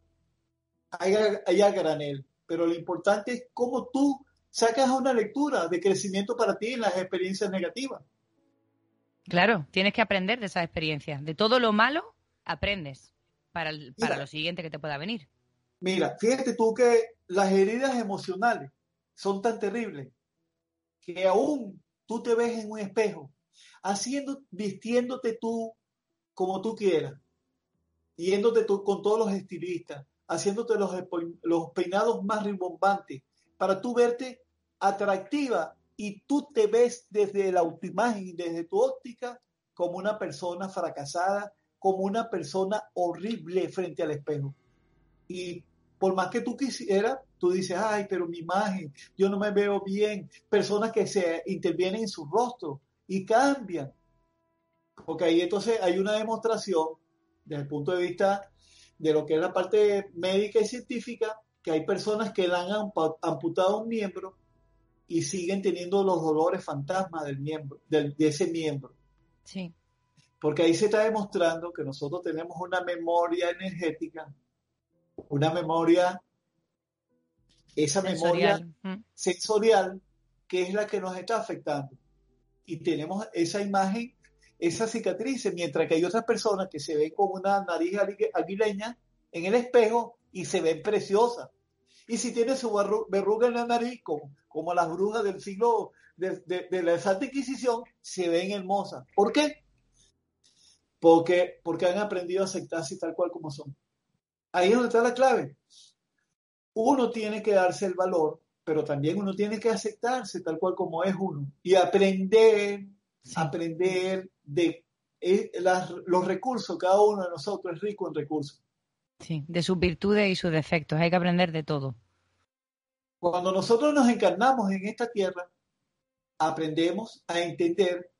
hay, hay a granel, pero lo importante es cómo tú sacas una lectura de crecimiento para ti en las experiencias negativas. Claro, tienes que aprender de esas experiencias. De todo lo malo, aprendes para, para lo siguiente que te pueda venir. Mira, fíjate tú que las heridas emocionales son tan terribles que aún tú te ves en un espejo, haciendo, vistiéndote tú como tú quieras, yéndote tú con todos los estilistas, haciéndote los, los peinados más rimbombantes, para tú verte atractiva y tú te ves desde la autoimagen desde tu óptica como una persona fracasada, como una persona horrible frente al espejo. Y por más que tú quisieras, tú dices, ay, pero mi imagen, yo no me veo bien. Personas que se intervienen en su rostro y cambian. Porque ahí entonces hay una demostración desde el punto de vista de lo que es la parte médica y científica, que hay personas que le han amputado un miembro y siguen teniendo los dolores fantasmas del miembro, de ese miembro. Sí. Porque ahí se está demostrando que nosotros tenemos una memoria energética, una memoria, esa memoria sensorial, que es la que nos está afectando. Y tenemos esa imagen, esa cicatriz, mientras que hay otras personas que se ven con una nariz aguileña en el espejo y se ven preciosas. Y si tiene su verruga en la nariz, como, como las brujas del siglo de, de, la Santa Inquisición, se ven hermosas. ¿Por qué? Porque, porque han aprendido a aceptarse tal cual como son. Ahí es donde está la clave. Uno tiene que darse el valor, pero también uno tiene que aceptarse tal cual como es uno y aprender, aprender de eh, los recursos. Cada uno de nosotros es rico en recursos. Sí, de sus virtudes y sus defectos. Hay que aprender de todo. Cuando nosotros nos encarnamos en esta tierra, aprendemos a entender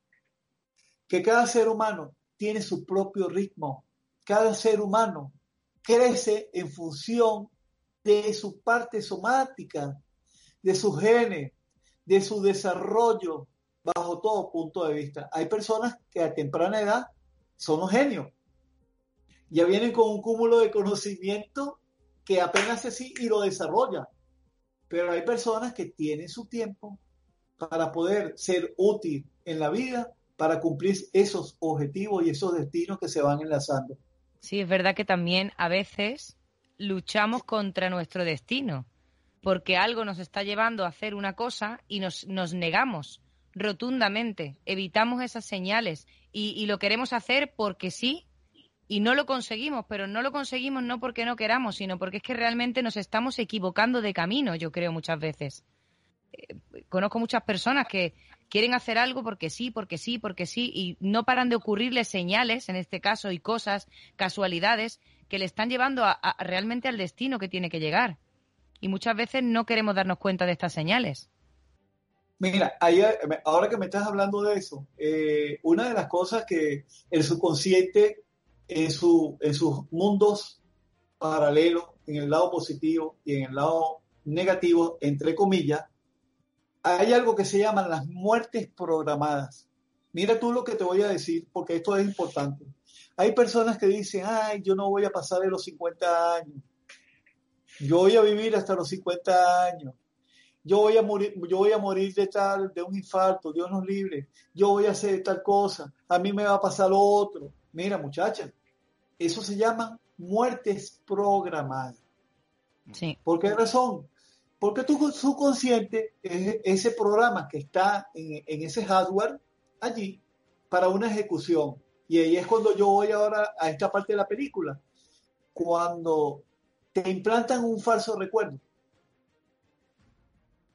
que cada ser humano tiene su propio ritmo. Cada ser humano crece en función de su parte somática, de su genes, de su desarrollo, bajo todo punto de vista. Hay personas que a temprana edad son los genios ya vienen con un cúmulo de conocimiento que apenas se sí y lo desarrolla. Pero hay personas que tienen su tiempo para poder ser útil en la vida, para cumplir esos objetivos y esos destinos que se van enlazando. Sí, es verdad que también a veces luchamos contra nuestro destino, porque algo nos está llevando a hacer una cosa y nos, nos negamos rotundamente, evitamos esas señales y, y lo queremos hacer porque sí y no lo conseguimos, pero no lo conseguimos no porque no queramos, sino porque es que realmente nos estamos equivocando de camino, yo creo muchas veces. Eh, conozco muchas personas que quieren hacer algo porque sí, porque sí, porque sí, y no paran de ocurrirles señales, en este caso, y cosas, casualidades, que le están llevando a, realmente al destino que tiene que llegar. Y muchas veces no queremos darnos cuenta de estas señales. Mira, ahora que me estás hablando de eso, eh, una de las cosas que el subconsciente en, su, en sus mundos paralelos, en el lado positivo y en el lado negativo, entre comillas, hay algo que se llaman las muertes programadas. Mira tú lo que te voy a decir, porque esto es importante. Hay personas que dicen, ay, yo no voy a pasar de los 50 años. Yo voy a vivir hasta los 50 años. Yo voy a morir, yo voy a morir de tal, de un infarto, Dios nos libre. Yo voy a hacer tal cosa. A mí me va a pasar lo otro. Mira, muchacha, eso se llama muertes programadas. Sí. ¿Por qué razón? Porque tu subconsciente es ese programa que está en, ese hardware allí para una ejecución. Y ahí es cuando yo voy ahora a esta parte de la película. Cuando te implantan un falso recuerdo.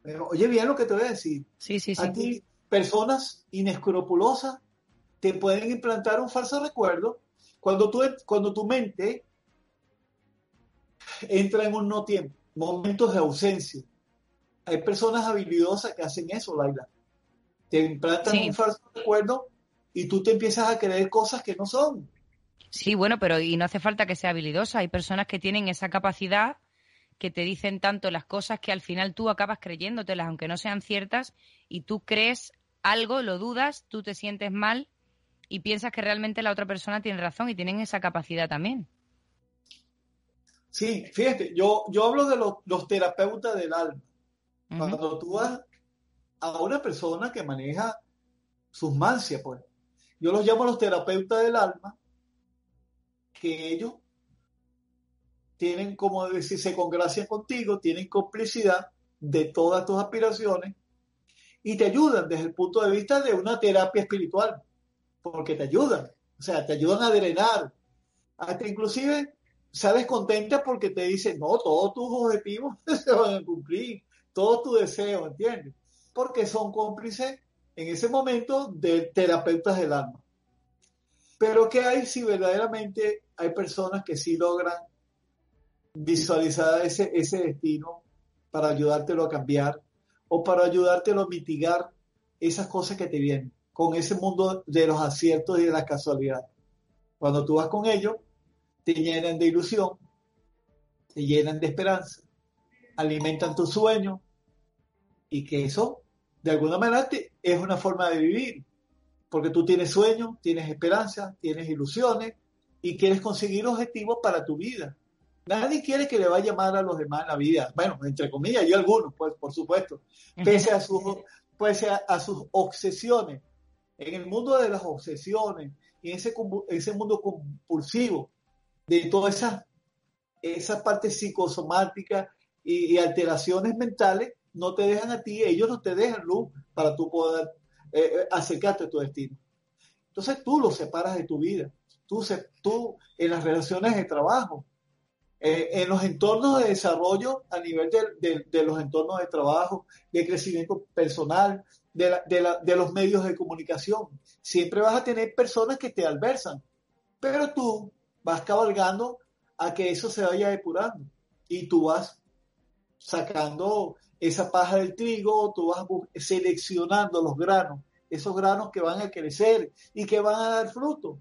Pero, oye bien lo que te voy a decir. Sí, sí, sí. Aquí, personas inescrupulosas te pueden implantar un falso recuerdo cuando, tú, cuando tu mente entra en un no tiempo, momentos de ausencia, hay personas habilidosas que hacen eso, Laila. Te implantan un falso recuerdo y tú te empiezas a creer cosas que no son. Sí, bueno, pero y no hace falta que sea habilidosa. Hay personas que tienen esa capacidad que te dicen tanto las cosas que al final tú acabas creyéndotelas, aunque no sean ciertas, y tú crees algo, lo dudas, tú te sientes mal y piensas que realmente la otra persona tiene razón y tienen esa capacidad también. Sí, fíjate, yo, yo hablo de los, terapeutas del alma. Cuando tú vas a una persona que maneja sus mancias, pues, yo los llamo los terapeutas del alma, que ellos tienen, como decirse, con gracia contigo, tienen complicidad de todas tus aspiraciones y te ayudan desde el punto de vista de una terapia espiritual porque te ayudan, o sea, te ayudan a drenar. Hasta inclusive sales contenta porque te dicen, no, todos tus objetivos se van a cumplir, todos tus deseos, ¿entiendes? Porque son cómplices en ese momento de terapeutas del alma. Pero ¿qué hay si verdaderamente hay personas que sí logran visualizar ese, ese destino para ayudártelo a cambiar o para ayudártelo a mitigar esas cosas que te vienen? Con ese mundo de los aciertos y de las casualidades. Cuando tú vas con ellos, te llenan de ilusión, te llenan de esperanza, alimentan tus sueños y que eso, de alguna manera, es una forma de vivir, porque tú tienes sueños, tienes esperanza, tienes ilusiones y quieres conseguir objetivos para tu vida. Nadie quiere que le vaya mal a los demás en la vida. Bueno, entre comillas, yo algunos, pues, por supuesto, pese a sus, pese a, sus obsesiones. En el mundo de las obsesiones y ese, ese mundo compulsivo, de toda esa, esa parte psicosomática y, alteraciones mentales, no te dejan a ti, ellos no te dejan luz para tú poder eh, eh, acercarte a tu destino. Entonces tú lo separas de tu vida, tú, tú en las relaciones de trabajo, eh, en los entornos de desarrollo a nivel de, los entornos de trabajo, de crecimiento personal, de, los medios de comunicación. Siempre vas a tener personas que te adversan, pero tú vas cabalgando a que eso se vaya depurando y tú vas sacando esa paja del trigo, tú vas seleccionando los granos, esos granos que van a crecer y que van a dar fruto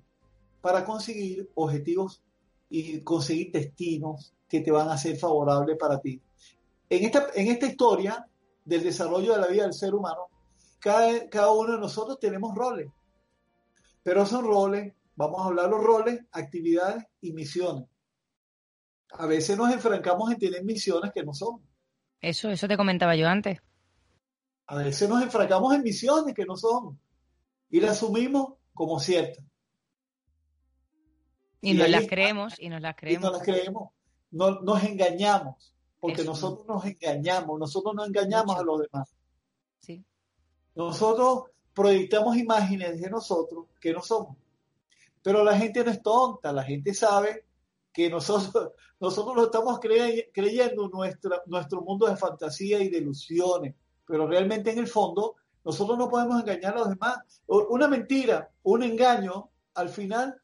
para conseguir objetivos y conseguir destinos que te van a ser favorables para ti. En esta, en esta historia del desarrollo de la vida del ser humano, cada, cada uno de nosotros tenemos roles, pero son roles, vamos a hablar los roles, actividades y misiones. A veces nos enfrancamos en tener misiones que no son. Eso, eso te comentaba yo antes. A veces nos enfrancamos en misiones que no son y las asumimos como ciertas. Y, nos las creemos, y nos las creemos. Y nos las creemos. No, nos engañamos, porque nosotros nos engañamos, nosotros no engañamos a los demás. Sí. Nosotros proyectamos imágenes de nosotros que no somos. Pero la gente no es tonta, la gente sabe que nosotros, nosotros lo estamos creyendo nuestra, nuestro mundo de fantasía y de ilusiones, pero realmente en el fondo nosotros no podemos engañar a los demás. Una mentira, un engaño, al final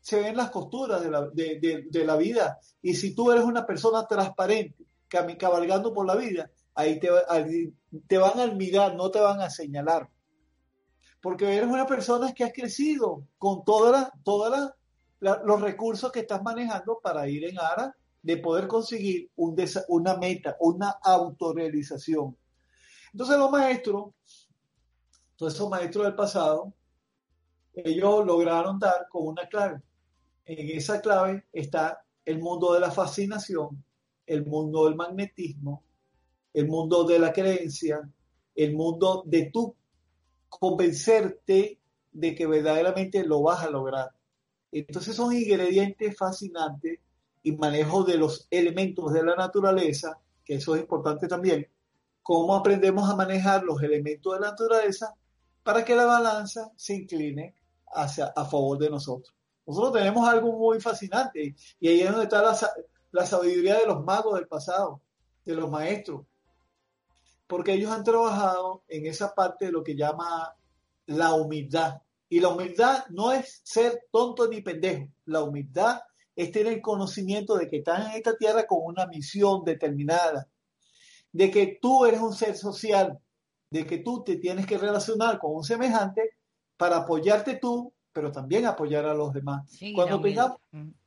se ven las costuras de la, de, la vida. Y si tú eres una persona transparente, cabalgando por la vida, ahí te, te van a admirar, no te van a señalar. Porque eres una persona que has crecido con todos toda los recursos que estás manejando para ir en aras de poder conseguir un una meta, una autorrealización. Entonces los maestros, todos esos maestros del pasado, ellos lograron dar con una clave en esa clave está el mundo de la fascinación, el mundo del magnetismo, el mundo de la creencia, el mundo de tú convencerte de que verdaderamente lo vas a lograr. Entonces son ingredientes fascinantes y manejo de los elementos de la naturaleza, que eso es importante también, cómo aprendemos a manejar los elementos de la naturaleza para que la balanza se incline hacia a favor de nosotros. Nosotros tenemos algo muy fascinante y ahí es donde está la, sabiduría de los magos del pasado, de los maestros, porque ellos han trabajado en esa parte de lo que llama la humildad. Y la humildad no es ser tonto ni pendejo, la humildad es tener el conocimiento de que estás en esta tierra con una misión determinada, de que tú eres un ser social, de que tú te tienes que relacionar con un semejante para apoyarte tú pero también apoyar a los demás. cuando tengamos,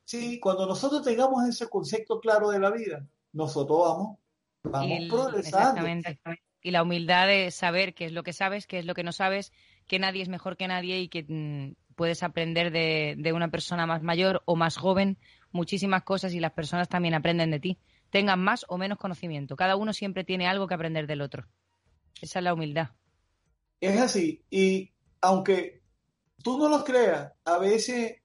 sí, cuando nosotros tengamos ese concepto claro de la vida, nosotros vamos, vamos progresando. Exactamente. Y la humildad de saber qué es lo que sabes, qué es lo que no sabes, que nadie es mejor que nadie y que mm, puedes aprender de, de, una persona más mayor o más joven muchísimas cosas y las personas también aprenden de ti. Tengan más o menos conocimiento. Cada uno siempre tiene algo que aprender del otro. Esa es la humildad. Es así. Y aunque tú no lo creas, a veces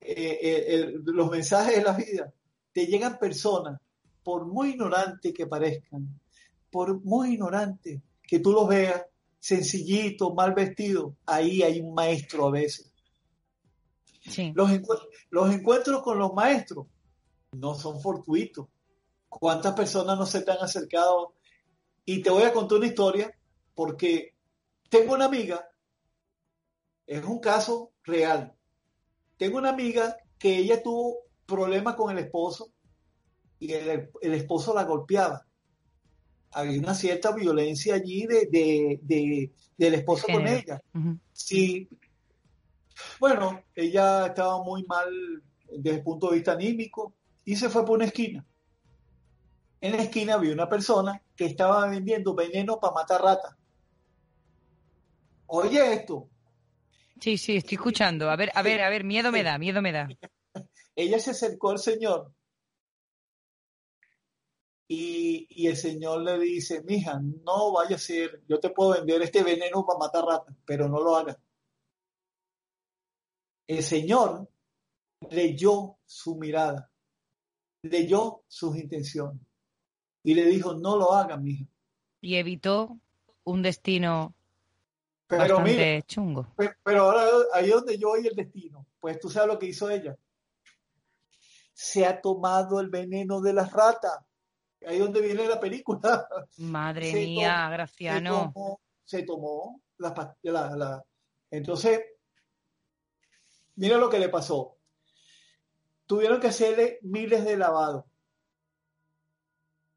eh, eh, los mensajes de la vida te llegan personas, por muy ignorantes que parezcan, por muy ignorantes que tú los veas, sencillito, mal vestido, ahí hay un maestro a veces. Los, los encuentros con los maestros no son fortuitos. ¿Cuántas personas no se te han acercado? Y te voy a contar una historia porque tengo una amiga es un caso real. Tengo una amiga que ella tuvo problemas con el esposo y el, esposo la golpeaba. Había una cierta violencia allí de, del esposo con ella. Sí. Bueno, ella estaba muy mal desde el punto de vista anímico, y se fue por una esquina. En la esquina había una persona que estaba vendiendo veneno para matar ratas. Oye esto. Sí, sí, estoy escuchando. A ver, a ver, a ver, miedo me da, miedo me da. Ella se acercó al Señor y, y, el Señor le dice, mija, no vaya a ser, yo te puedo vender este veneno para matar ratas, pero no lo hagas. El Señor leyó su mirada, leyó sus intenciones y le dijo, no lo haga, mija. Y evitó un destino pero bastante chungo. Pero, ahora ahí es donde yo oí el destino. Pues tú sabes lo que hizo ella. Se ha tomado el veneno de las ratas. Ahí donde viene la película. Madre mía, Graciano. Se tomó, la, la, Entonces, mira lo que le pasó. Tuvieron que hacerle miles de lavados.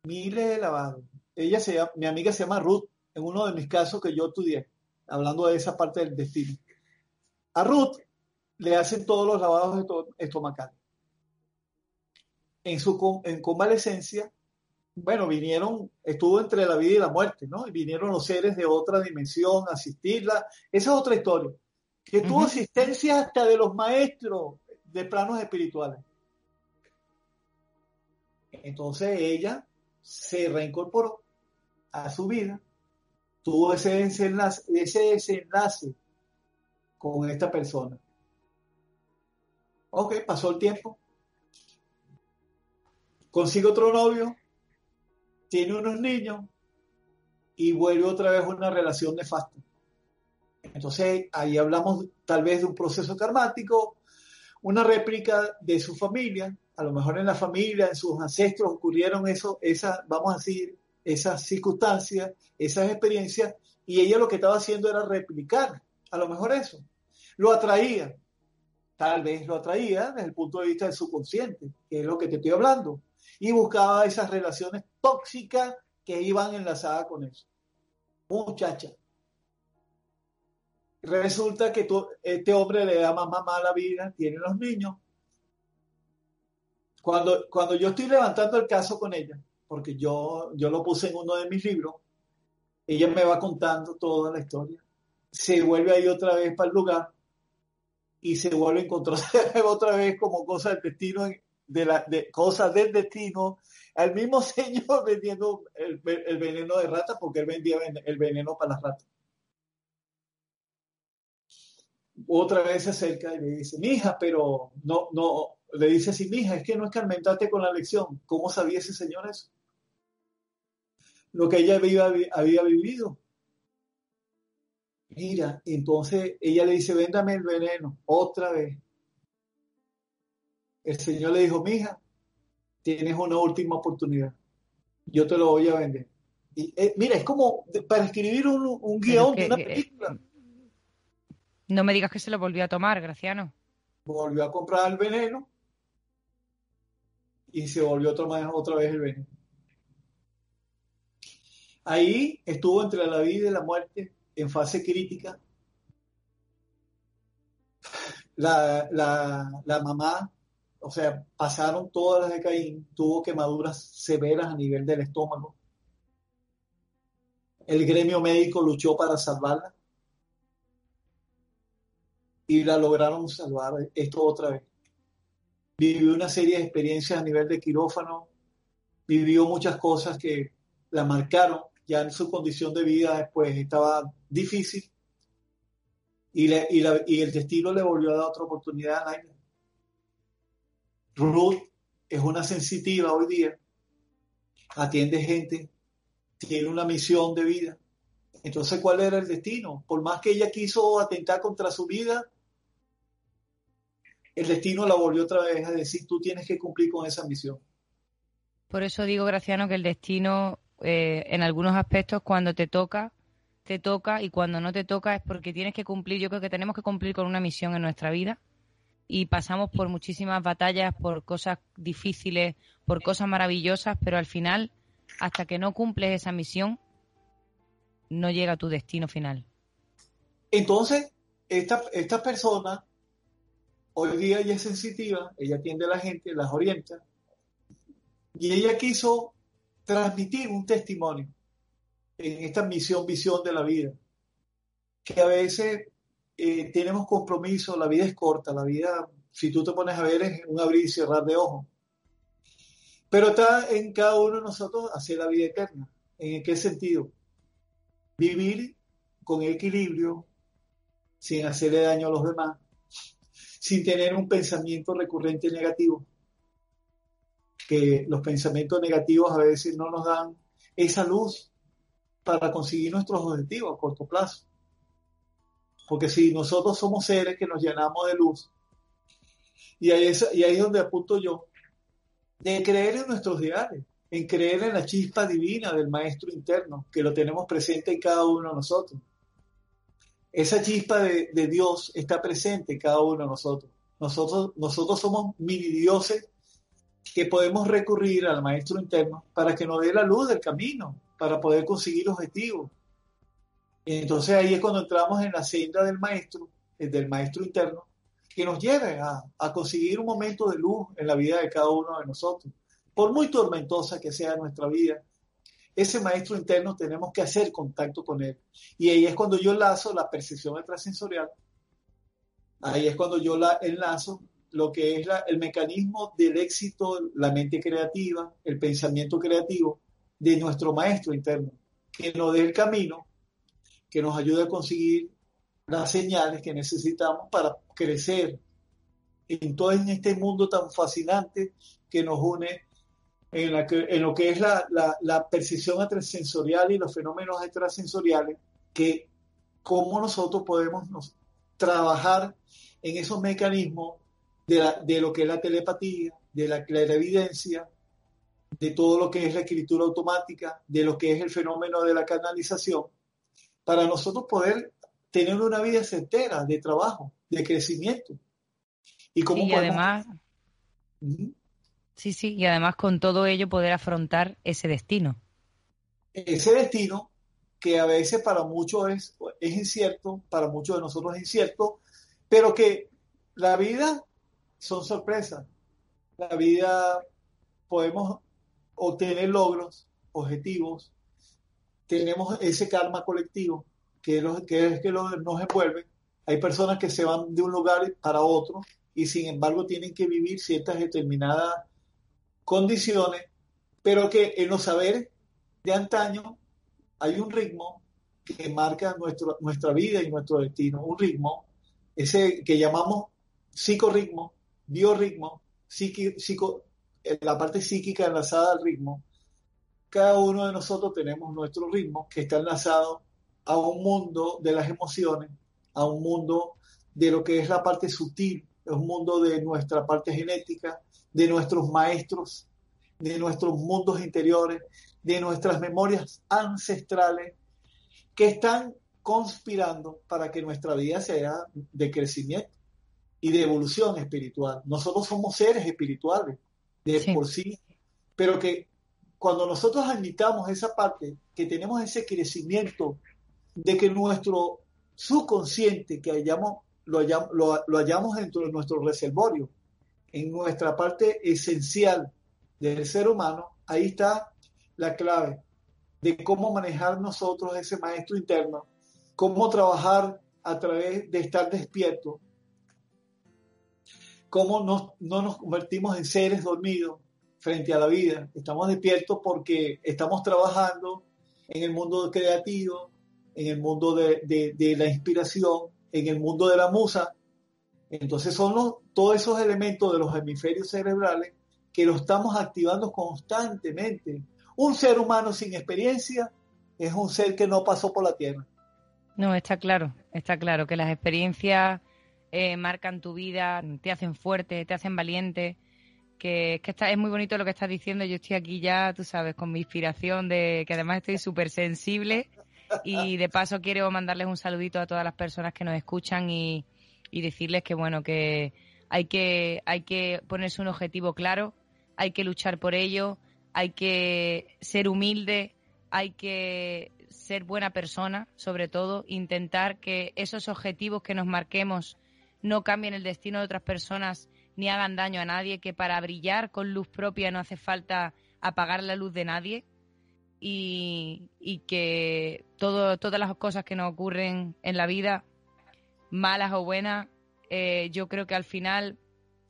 Miles de lavados. Ella se mi amiga se llama Ruth, en uno de mis casos que yo estudié, hablando de esa parte del destino. A Ruth le hacen todos los lavados estomacales. En su en convalecencia, bueno, vinieron, estuvo entre la vida y la muerte, ¿no? Y vinieron los seres de otra dimensión a asistirla. Esa es otra historia. Que tuvo asistencia hasta de los maestros de planos espirituales. Entonces ella se reincorporó a su vida, tuvo ese desenlace, ese desenlace con esta persona. Ok, pasó el tiempo. Consigue otro novio, tiene unos niños y vuelve otra vez una relación nefasta. Entonces ahí hablamos tal vez de un proceso karmático, una réplica de su familia, a lo mejor en la familia, en sus ancestros ocurrieron eso, esa, vamos a decir, esas circunstancias, esas experiencias, y ella lo que estaba haciendo era replicar, a lo mejor eso. Lo atraía, tal vez lo atraía desde el punto de vista del subconsciente, que es lo que te estoy hablando, y buscaba esas relaciones tóxicas que iban enlazadas con eso. Muchacha. Resulta que este hombre le da más mamá la vida, tiene los niños. Cuando, cuando yo estoy levantando el caso con ella, porque yo, yo lo puse en uno de mis libros, ella me va contando toda la historia. Se vuelve ahí otra vez para el lugar y se vuelve a encontrar otra vez como cosa del destino, de, la, de cosas del destino, al mismo señor vendiendo el, el veneno de rata porque él vendía el veneno para las ratas otra vez se acerca y le dice, mija, pero no, no, le dice así, mija, es que no es que con la lección. ¿Cómo sabía ese señor eso? Lo que ella había, había vivido. Mira, entonces ella le dice, véndame el veneno, otra vez. El señor le dijo, mija, tienes una última oportunidad. Yo te lo voy a vender. Y, eh, mira, es como para escribir un, un guion de una película. No me digas que se lo volvió a tomar, Graciano. Volvió a comprar el veneno y se volvió a tomar otra vez el veneno. Ahí estuvo entre la vida y la muerte en fase crítica. La, la mamá, o sea, pasaron todas las de Caín, tuvo quemaduras severas a nivel del estómago. El gremio médico luchó para salvarla y la lograron salvar esto otra vez. Vivió una serie de experiencias a nivel de quirófano, vivió muchas cosas que la marcaron, ya en su condición de vida después estaba difícil y, el destino le volvió a dar otra oportunidad a Naila. Ruth es una sensitiva hoy día, atiende gente, tiene una misión de vida. Entonces, ¿cuál era el destino? Por más que ella quiso atentar contra su vida, el destino la volvió otra vez a decir, tú tienes que cumplir con esa misión. Por eso digo, Graciano, que el destino, eh, en algunos aspectos, cuando te toca, te toca y cuando no te toca es porque tienes que cumplir. Yo creo que tenemos que cumplir con una misión en nuestra vida y pasamos por muchísimas batallas, por cosas difíciles, por cosas maravillosas, pero al final, hasta que no cumples esa misión, no llega a tu destino final. Entonces, esta, esta persona hoy día ella es sensitiva, ella atiende a la gente, las orienta, y ella quiso transmitir un testimonio en esta misión, visión de la vida, que a veces eh, tenemos compromiso, la vida es corta, la vida, si tú te pones a ver, es un abrir y cerrar de ojos. Pero está en cada uno de nosotros hacer la vida eterna. ¿En qué sentido? Vivir con equilibrio, sin hacerle daño a los demás, sin tener un pensamiento recurrente negativo. Que los pensamientos negativos a veces no nos dan esa luz para conseguir nuestros objetivos a corto plazo. Porque si nosotros somos seres que nos llenamos de luz, y ahí es, y ahí es donde apunto yo, de creer en nuestros ideales, en creer en la chispa divina del maestro interno, que lo tenemos presente en cada uno de nosotros. Esa chispa de, Dios está presente en cada uno de nosotros. Nosotros, nosotros somos mini dioses que podemos recurrir al maestro interno para que nos dé la luz del camino, para poder conseguir objetivos. Entonces ahí es cuando entramos en la senda del maestro, eh, del maestro interno, que nos lleve a, conseguir un momento de luz en la vida de cada uno de nosotros. Por muy tormentosa que sea nuestra vida, ese maestro interno tenemos que hacer contacto con él. Y ahí es cuando yo enlazo la percepción extrasensorial. Ahí es cuando yo la enlazo lo que es el mecanismo del éxito, la mente creativa, el pensamiento creativo de nuestro maestro interno, que nos dé el camino que nos ayude a conseguir las señales que necesitamos para crecer en todo este mundo tan fascinante que nos une en, lo que es la, la, percepción extrasensorial y los fenómenos extrasensoriales, que cómo nosotros podemos trabajar en esos mecanismos de, de lo que es la telepatía, de la clarividencia, de todo lo que es la escritura automática, de lo que es el fenómeno de la canalización, para nosotros poder tener una vida certera de trabajo, de crecimiento. Y, cómo y además, sí, sí, y además con todo ello poder afrontar ese destino. Ese destino que a veces para muchos es, es incierto, para muchos de nosotros es incierto, pero que la vida son sorpresas. La vida podemos obtener logros, objetivos, tenemos ese karma colectivo que es, que, nos envuelve. Hay personas que se van de un lugar para otro y sin embargo tienen que vivir ciertas determinadas condiciones, pero que en los saberes de antaño hay un ritmo que marca nuestro, nuestra vida y nuestro destino, un ritmo, ese que llamamos psicorritmo, biorritmo, psico, la parte psíquica enlazada al ritmo, cada uno de nosotros tenemos nuestro ritmo que está enlazado a un mundo de las emociones, a un mundo de lo que es la parte sutil, es un mundo de nuestra parte genética, de nuestros maestros, de nuestros mundos interiores, de nuestras memorias ancestrales que están conspirando para que nuestra vida sea de crecimiento y de evolución espiritual. Nosotros somos seres espirituales de por sí, pero que cuando nosotros admitamos esa parte, que tenemos ese crecimiento de que nuestro subconsciente, que hayamos, lo, hayamos, lo, hayamos dentro de nuestro reservorio, en nuestra parte esencial del ser humano, ahí está la clave de cómo manejar nosotros ese maestro interno, cómo trabajar a través de estar despierto, cómo no nos convertimos en seres dormidos, frente a la vida. Estamos despiertos porque estamos trabajando en el mundo creativo, en el mundo de, la inspiración, en el mundo de la musa. Entonces son todos esos elementos de los hemisferios cerebrales que lo estamos activando constantemente. Un ser humano sin experiencia es un ser que no pasó por la tierra. No, está claro, está claro que las experiencias eh, marcan tu vida, te hacen fuerte, te hacen valiente que, es que está, es muy bonito lo que estás diciendo. Yo estoy aquí ya, tú sabes, con mi inspiración de que además estoy súper sensible y de paso quiero mandarles un saludito a todas las personas que nos escuchan y, decirles que bueno, que hay que, hay que ponerse un objetivo claro, hay que luchar por ello, hay que ser humilde, hay que ser buena persona, sobre todo, intentar que esos objetivos que nos marquemos no cambien el destino de otras personas ni hagan daño a nadie, que para brillar con luz propia no hace falta apagar la luz de nadie. Y, que todo, todas las cosas que nos ocurren en la vida, malas o buenas, eh, yo creo que al final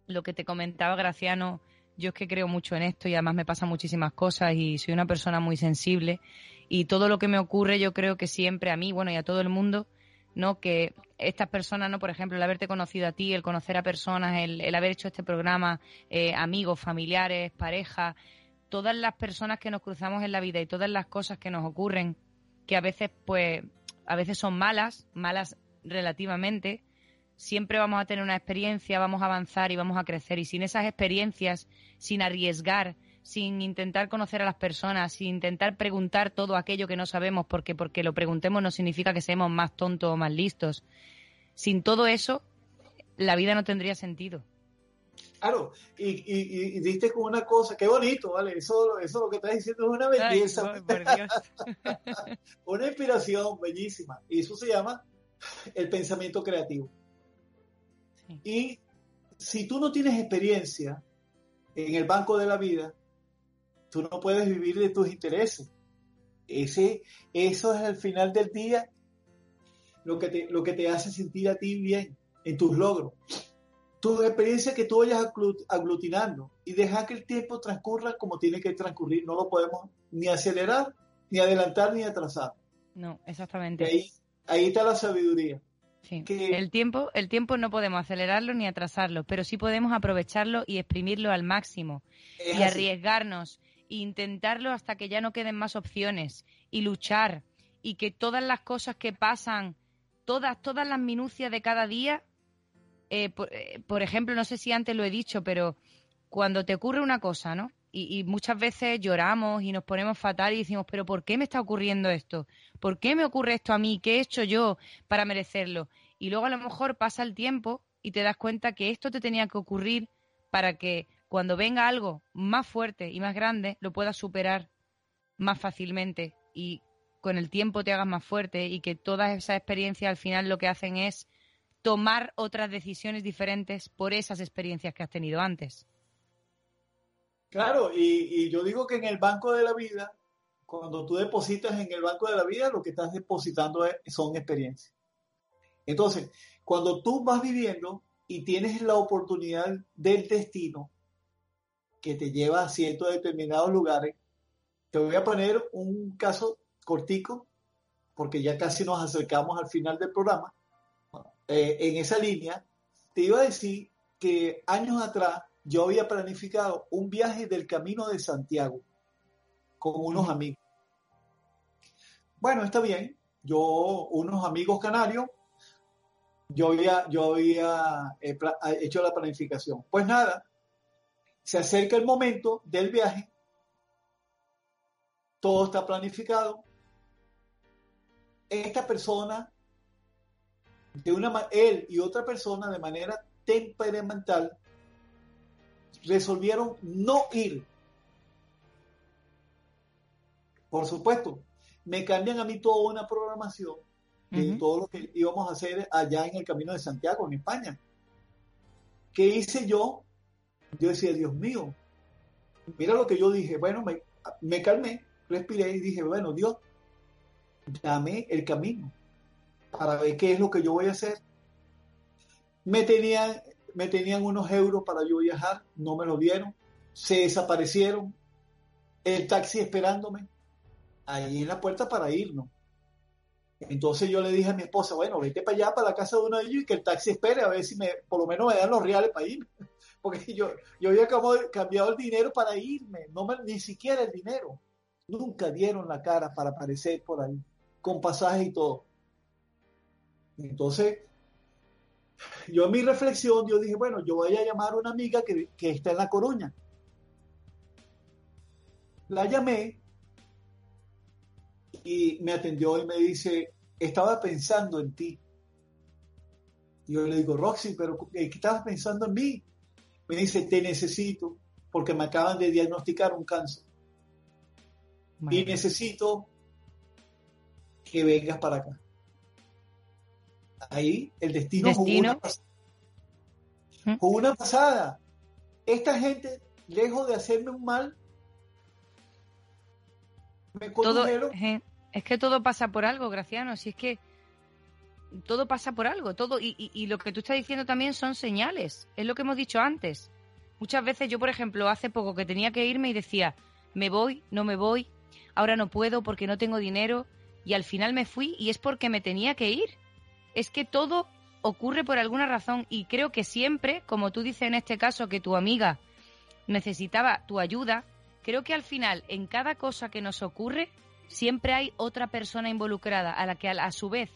lo que te comentaba Graciano, yo es que creo mucho en esto y además me pasan muchísimas cosas y soy una persona muy sensible. Y todo lo que me ocurre yo creo que siempre a mí, bueno, y a todo el mundo, ¿no? Que estas personas, ¿no? Por ejemplo, el haberte conocido a ti, el conocer a personas, el, haber hecho este programa, eh, amigos, familiares, parejas, todas las personas que nos cruzamos en la vida y todas las cosas que nos ocurren, que a veces, pues, a veces son malas, malas relativamente, siempre vamos a tener una experiencia, vamos a avanzar y vamos a crecer. Y sin esas experiencias, sin arriesgar, sin intentar conocer a las personas, sin intentar preguntar todo aquello que no sabemos, porque porque lo preguntemos no significa que seamos más tontos o más listos. Sin todo eso, la vida no tendría sentido. Claro, y, y, y, diste con una cosa, qué bonito, ¿vale? Eso, eso lo que estás diciendo es una belleza. una inspiración bellísima. Y eso se llama el pensamiento creativo. Y si tú no tienes experiencia en el banco de la vida, tú no puedes vivir de tus intereses. Ese, eso es al final del día lo que, te, lo que te hace sentir a ti bien en tus logros. Tu experiencia que tú vayas aglutinando y dejar que el tiempo transcurra como tiene que transcurrir. No lo podemos ni acelerar, ni adelantar, ni atrasar. No, exactamente. ahí, ahí está la sabiduría. El tiempo, el tiempo no podemos acelerarlo ni atrasarlo, pero sí podemos aprovecharlo y exprimirlo al máximo y arriesgarnos intentarlo hasta que ya no queden más opciones y luchar y que todas las cosas que pasan, todas, todas las minucias de cada día, eh, por, eh, por, ejemplo, no sé si antes lo he dicho, pero cuando te ocurre una cosa, ¿no? y, muchas veces lloramos y nos ponemos fatal y decimos, pero ¿por qué me está ocurriendo esto? ¿Por qué me ocurre esto a mí? ¿Qué he hecho yo para merecerlo? Y luego a lo mejor pasa el tiempo y te das cuenta que esto te tenía que ocurrir para que cuando venga algo más fuerte y más grande lo puedas superar más fácilmente y con el tiempo te hagas más fuerte y que todas esas experiencias al final lo que hacen es tomar otras decisiones diferentes por esas experiencias que has tenido antes. Claro, y, yo digo que en el banco de la vida, cuando tú depositas en el banco de la vida, lo que estás depositando son experiencias. Entonces, cuando tú vas viviendo y tienes la oportunidad del destino que te lleva a ciertos determinados lugares, te voy a poner un caso cortico, porque ya casi nos acercamos al final del programa. Eh, en esa línea, te iba a decir que años atrás yo había planificado un viaje del Camino de Santiago con unos amigos. Bueno, está bien. Yo, unos amigos canarios, yo había, yo había eh, hecho la planificación. Pues nada, se acerca el momento del viaje, todo está planificado. Esta persona, de una él y otra persona de manera temperamental, resolvieron no ir. Por supuesto, me cambian a mí toda una programación de todo lo que íbamos a hacer allá en el Camino de Santiago, en España. ¿Qué hice yo? Yo decía, Dios mío, mira lo que yo dije. Bueno, me, me calmé, respiré y dije, bueno, Dios, dame el camino para ver qué es lo que yo voy a hacer. Me tenían me tenían unos euros para yo viajar, no me lo dieron, se desaparecieron, el taxi esperándome, ahí en la puerta para irnos. Entonces yo le dije a mi esposa, bueno, vete para allá, para la casa de uno de ellos y que el taxi espere a ver si me, por lo menos me dan los reales para irme. Porque yo, yo había cambiado el dinero para irme, no ni siquiera el dinero. Nunca dieron la cara para aparecer por ahí, con pasaje y todo. Entonces, yo en mi reflexión, yo dije, bueno, yo voy a llamar a una amiga que, está en La Coruña. La llamé y me atendió y me dice, estaba pensando en ti. Yo le digo, Roxy, pero ¿qué estabas pensando en mí? Me dice, te necesito porque me acaban de diagnosticar un cáncer. Y necesito que vengas para acá ahí el destino, Con una pasada. Esta gente, lejos de hacerme un mal, me todo, Es que todo pasa por algo, Graciano. Si es que todo pasa por algo, todo. Y, lo que tú estás diciendo también son señales. Es lo que hemos dicho antes. Muchas veces yo, por ejemplo, hace poco que tenía que irme y decía, me voy, no me voy, ahora no puedo porque no tengo dinero. Y al final me fui y es porque me tenía que ir. Es que todo ocurre por alguna razón y creo que siempre, como tú dices en este caso, que tu amiga necesitaba tu ayuda, creo que al final, en cada cosa que nos ocurre, siempre hay otra persona involucrada a la que a, su vez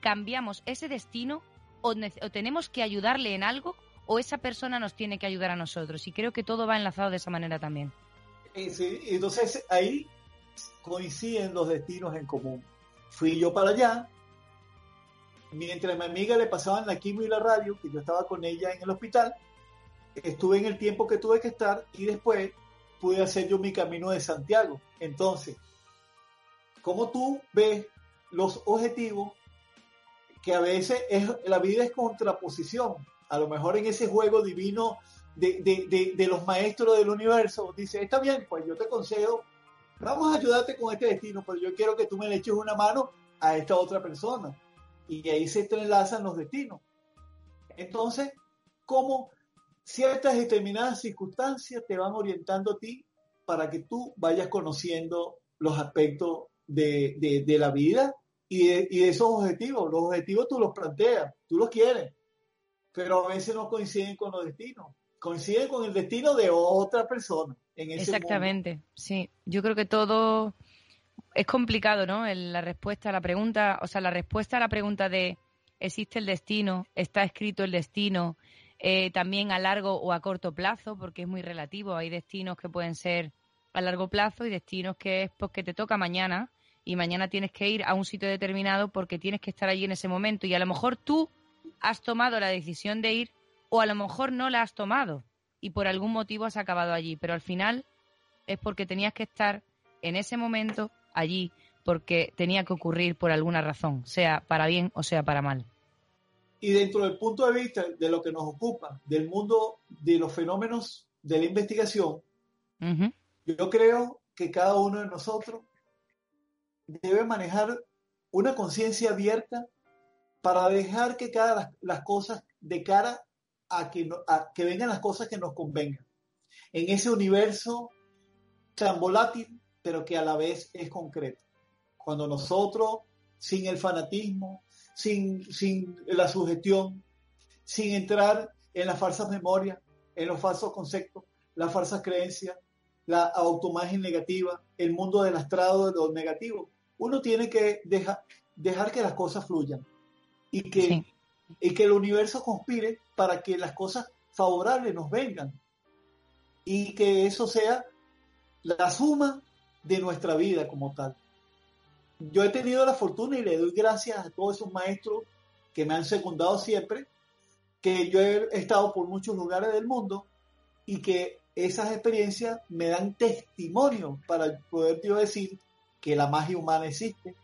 cambiamos ese destino o, tenemos que ayudarle en algo o esa persona nos tiene que ayudar a nosotros. Y creo que todo va enlazado de esa manera también. Entonces ahí coinciden los destinos en común. Fui yo para allá, mientras a mi amiga le pasaban la quimio y la radio, que yo estaba con ella en el hospital, estuve en el tiempo que tuve que estar y después pude hacer yo mi camino de Santiago. Entonces, como tú ves los objetivos, que a veces es, la vida es contraposición, a lo mejor en ese juego divino de, de, de, los maestros del universo, dice, está bien, pues yo te consejo, vamos a ayudarte con este destino, pero yo quiero que tú me le eches una mano a esta otra persona. Y ahí se entrelazan los destinos. Entonces, ¿cómo ciertas determinadas circunstancias te van orientando a ti para que tú vayas conociendo los aspectos de, la vida y de, esos objetivos. Los objetivos tú los planteas, tú los quieres, pero a veces no coinciden con los destinos, coinciden con el destino de otra persona. En ese Exactamente, sí. Yo creo que todo es complicado, ¿no? la respuesta a la pregunta, o sea, la respuesta a la pregunta de ¿existe el destino? ¿Está escrito el destino? Eh, también a largo o a corto plazo, porque es muy relativo. Hay destinos que pueden ser a largo plazo y destinos que es porque te toca mañana y mañana tienes que ir a un sitio determinado porque tienes que estar allí en ese momento. Y a lo mejor tú has tomado la decisión de ir o a lo mejor no la has tomado y por algún motivo has acabado allí, pero al final es porque tenías que estar en ese momento allí porque tenía que ocurrir por alguna razón, sea para bien o sea para mal. Y dentro del punto de vista de lo que nos ocupa, del mundo de los fenómenos de la investigación, yo creo que cada uno de nosotros debe manejar una conciencia abierta para dejar que cada las cosas de cara a que, a que vengan las cosas que nos convengan. En ese universo tan volátil, pero que a la vez es concreto. Cuando nosotros, sin el fanatismo, sin, sin la sugestión, sin entrar en las falsas memorias, en los falsos conceptos, las falsas creencias, la automagen negativa, el mundo del astrado de lo negativo. Uno tiene que dejar, dejar que las cosas fluyan y que, y que el universo conspire para que las cosas favorables nos vengan y que eso sea la suma de nuestra vida como tal. Yo he tenido la fortuna y le doy gracias a todos esos maestros que me han secundado siempre, que yo he estado por muchos lugares del mundo y que esas experiencias me dan testimonio para poder yo decir que la magia humana existe,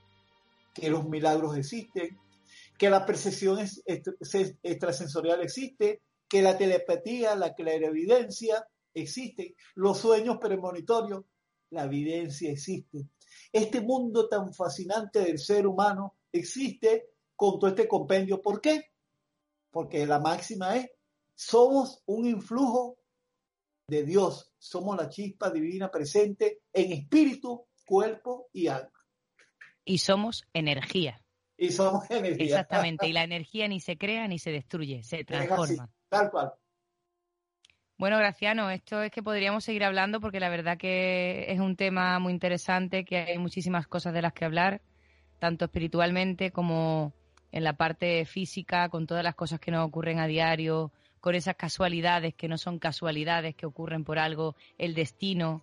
que los milagros existen, que la percepción extrasensorial existe, que la telepatía, la clarividencia existe, los sueños premonitorios, la evidencia existe. Este mundo tan fascinante del ser humano existe con todo este compendio. ¿Por qué? Porque la máxima es, somos un influjo de Dios. Somos la chispa divina presente en espíritu, cuerpo y alma. Y somos energía. Y somos energía. Exactamente. Y la energía ni se crea ni se destruye, se transforma. tal cual. Bueno, Graciano, esto es que podríamos seguir hablando porque la verdad que es un tema muy interesante, que hay muchísimas cosas de las que hablar, tanto espiritualmente como en la parte física, con todas las cosas que nos ocurren a diario, con esas casualidades que no son casualidades, que ocurren por algo, el destino,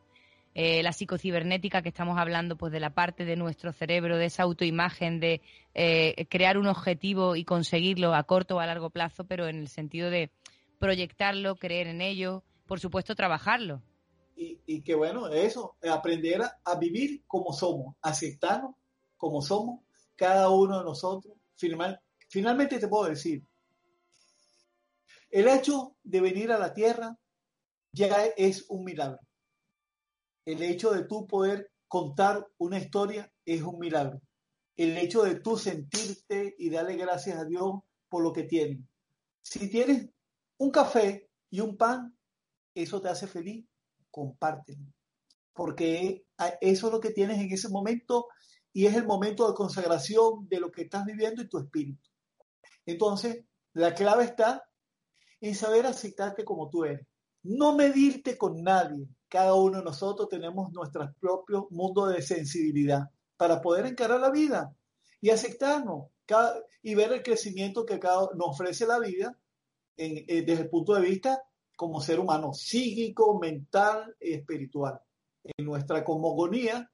eh, la psicocibernética que estamos hablando, pues de la parte de nuestro cerebro, de esa autoimagen, de eh, crear un objetivo y conseguirlo a corto o a largo plazo, pero en el sentido de proyectarlo, creer en ello, por supuesto trabajarlo. Y, que bueno, eso, aprender a, vivir como somos, aceptarnos como somos, cada uno de nosotros. finalmente te puedo decir, El hecho de venir a la tierra ya es un milagro. El hecho de tú poder contar una historia es un milagro. El hecho de tú sentirte y darle gracias a Dios por lo que tienes. Si tienes un café y un pan, eso te hace feliz, compártelo. Porque eso es lo que tienes en ese momento y es el momento de consagración de lo que estás viviendo y tu espíritu. Entonces, la clave está en saber aceptarte como tú eres. No medirte con nadie. Cada uno de nosotros tenemos nuestro propio mundo de sensibilidad para poder encarar la vida y aceptarnos y ver el crecimiento que cada, nos ofrece la vida eh, desde el punto de vista como ser humano, psíquico, mental y espiritual. En nuestra cosmogonía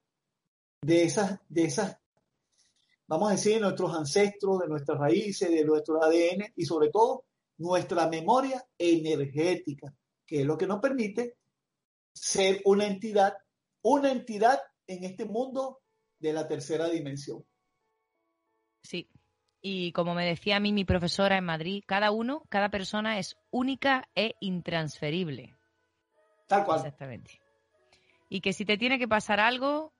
de esas, de esas, vamos a decir, de nuestros ancestros, de nuestras raíces, de nuestro ADN y sobre todo nuestra memoria energética, que es lo que nos permite ser una entidad, una entidad en este mundo de la tercera dimensión. Sí, y como me decía a mí mi profesora en Madrid, cada uno, cada persona es única e intransferible. Tal cual. Exactamente. Y que si te tiene que pasar algo,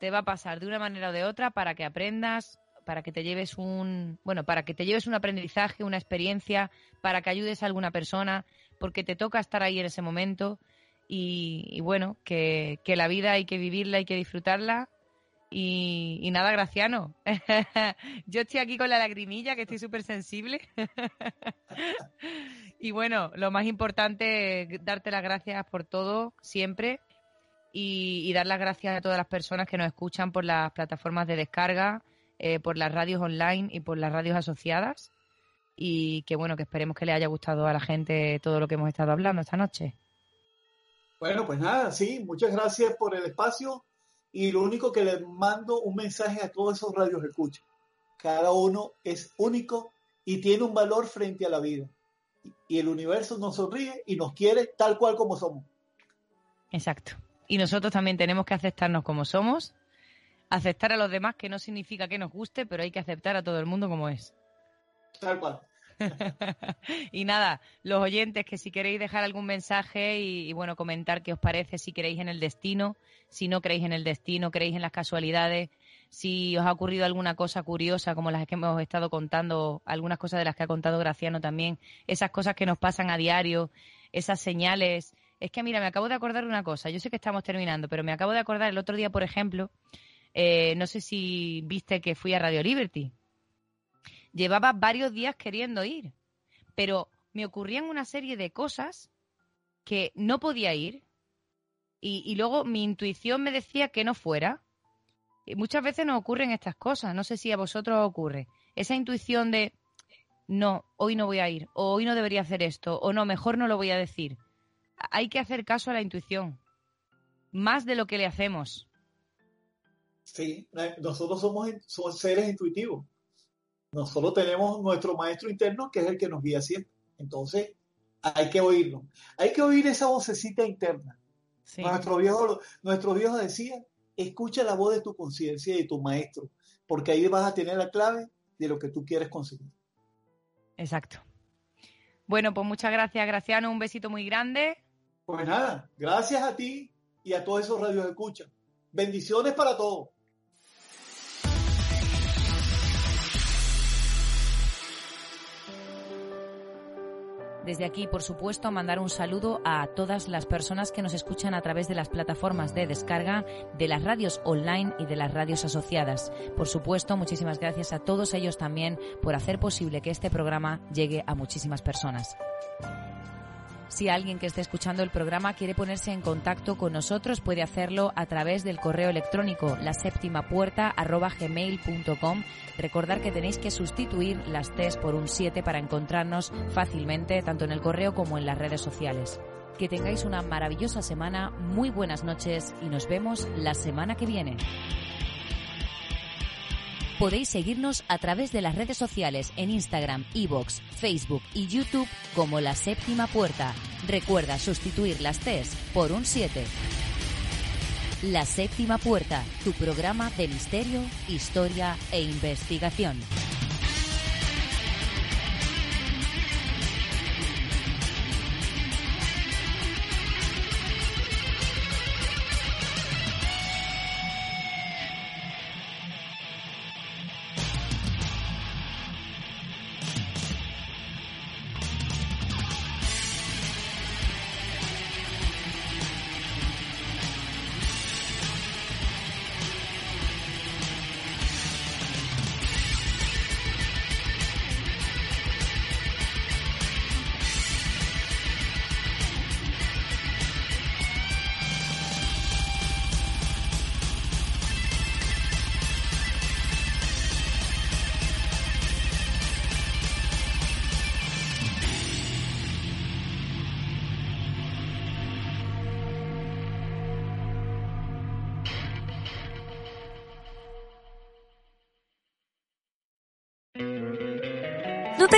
te va a pasar de una manera o de otra para que aprendas, para que te lleves un, bueno, para que te lleves un aprendizaje, una experiencia, para que ayudes a alguna persona, porque te toca estar ahí en ese momento y, bueno, que, que, la vida hay que vivirla, hay que disfrutarla y, nada, Graciano. Yo estoy aquí con la lagrimilla, que estoy súper sensible. y bueno, lo más importante, darte las gracias por todo, siempre. Y, dar las gracias a todas las personas que nos escuchan por las plataformas de descarga, eh, por las radios online y por las radios asociadas. Y que bueno, que esperemos que le haya gustado a la gente todo lo que hemos estado hablando esta noche. Bueno, pues nada, sí, muchas gracias por el espacio y lo único que le mando un mensaje a todos esos radios escucha. Cada uno es único y tiene un valor frente a la vida. Y el universo nos sonríe y nos quiere tal cual como somos. Exacto. Y nosotros también tenemos que aceptarnos como somos, aceptar a los demás, que no significa que nos guste, pero hay que aceptar a todo el mundo como es. Tal cual. y nada, los oyentes que si queréis dejar algún mensaje y, bueno, comentar qué os parece, si queréis en el destino, si no creéis en el destino, creéis en las casualidades, si os ha ocurrido alguna cosa curiosa como las que hemos estado contando, algunas cosas de las que ha contado Graciano también, esas cosas que nos pasan a diario, esas señales. Es que mira, me acabo de acordar una cosa, yo sé que estamos terminando, pero me acabo de acordar el otro día, por ejemplo, eh, no sé si viste que fui a Radio Liberty. Llevaba varios días queriendo ir, pero me ocurrían una serie de cosas que no podía ir y, luego mi intuición me decía que no fuera. Y muchas veces nos ocurren estas cosas, no sé si a vosotros os ocurre. Esa intuición de, no, hoy no voy a ir, o hoy no debería hacer esto, o no, mejor no lo voy a decir. Hay que hacer caso a la intuición, más de lo que le hacemos. Sí, nosotros somos, somos seres intuitivos. Nosotros tenemos nuestro maestro interno que es el que nos guía siempre. Entonces, hay que oírlo. Hay que oír esa vocecita interna. Nuestro, viejo, nuestro viejo decía, escucha la voz de tu conciencia y de tu maestro, porque ahí vas a tener la clave de lo que tú quieres conseguir. Exacto. Bueno, pues muchas gracias, Graciano. Un besito muy grande. Pues nada, gracias a ti y a todos esos radios escucha. Bendiciones para todos. Desde aquí, por supuesto, mandar un saludo a todas las personas que nos escuchan a través de las plataformas de descarga, de las radios online y de las radios asociadas. Por supuesto, muchísimas gracias a todos ellos también por hacer posible que este programa llegue a muchísimas personas. Si alguien que esté escuchando el programa quiere ponerse en contacto con nosotros, puede hacerlo a través del correo electrónico la séptima puerta gmail.com. Recordar que tenéis que sustituir las T's por un 7 para encontrarnos fácilmente tanto en el correo como en las redes sociales. Que tengáis una maravillosa semana, muy buenas noches y nos vemos la semana que viene. Podéis seguirnos a través de las redes sociales en Instagram, Evox, Facebook y YouTube como La Séptima Puerta. Recuerda sustituir las T's por un 7. La Séptima Puerta, tu programa de misterio, historia e investigación.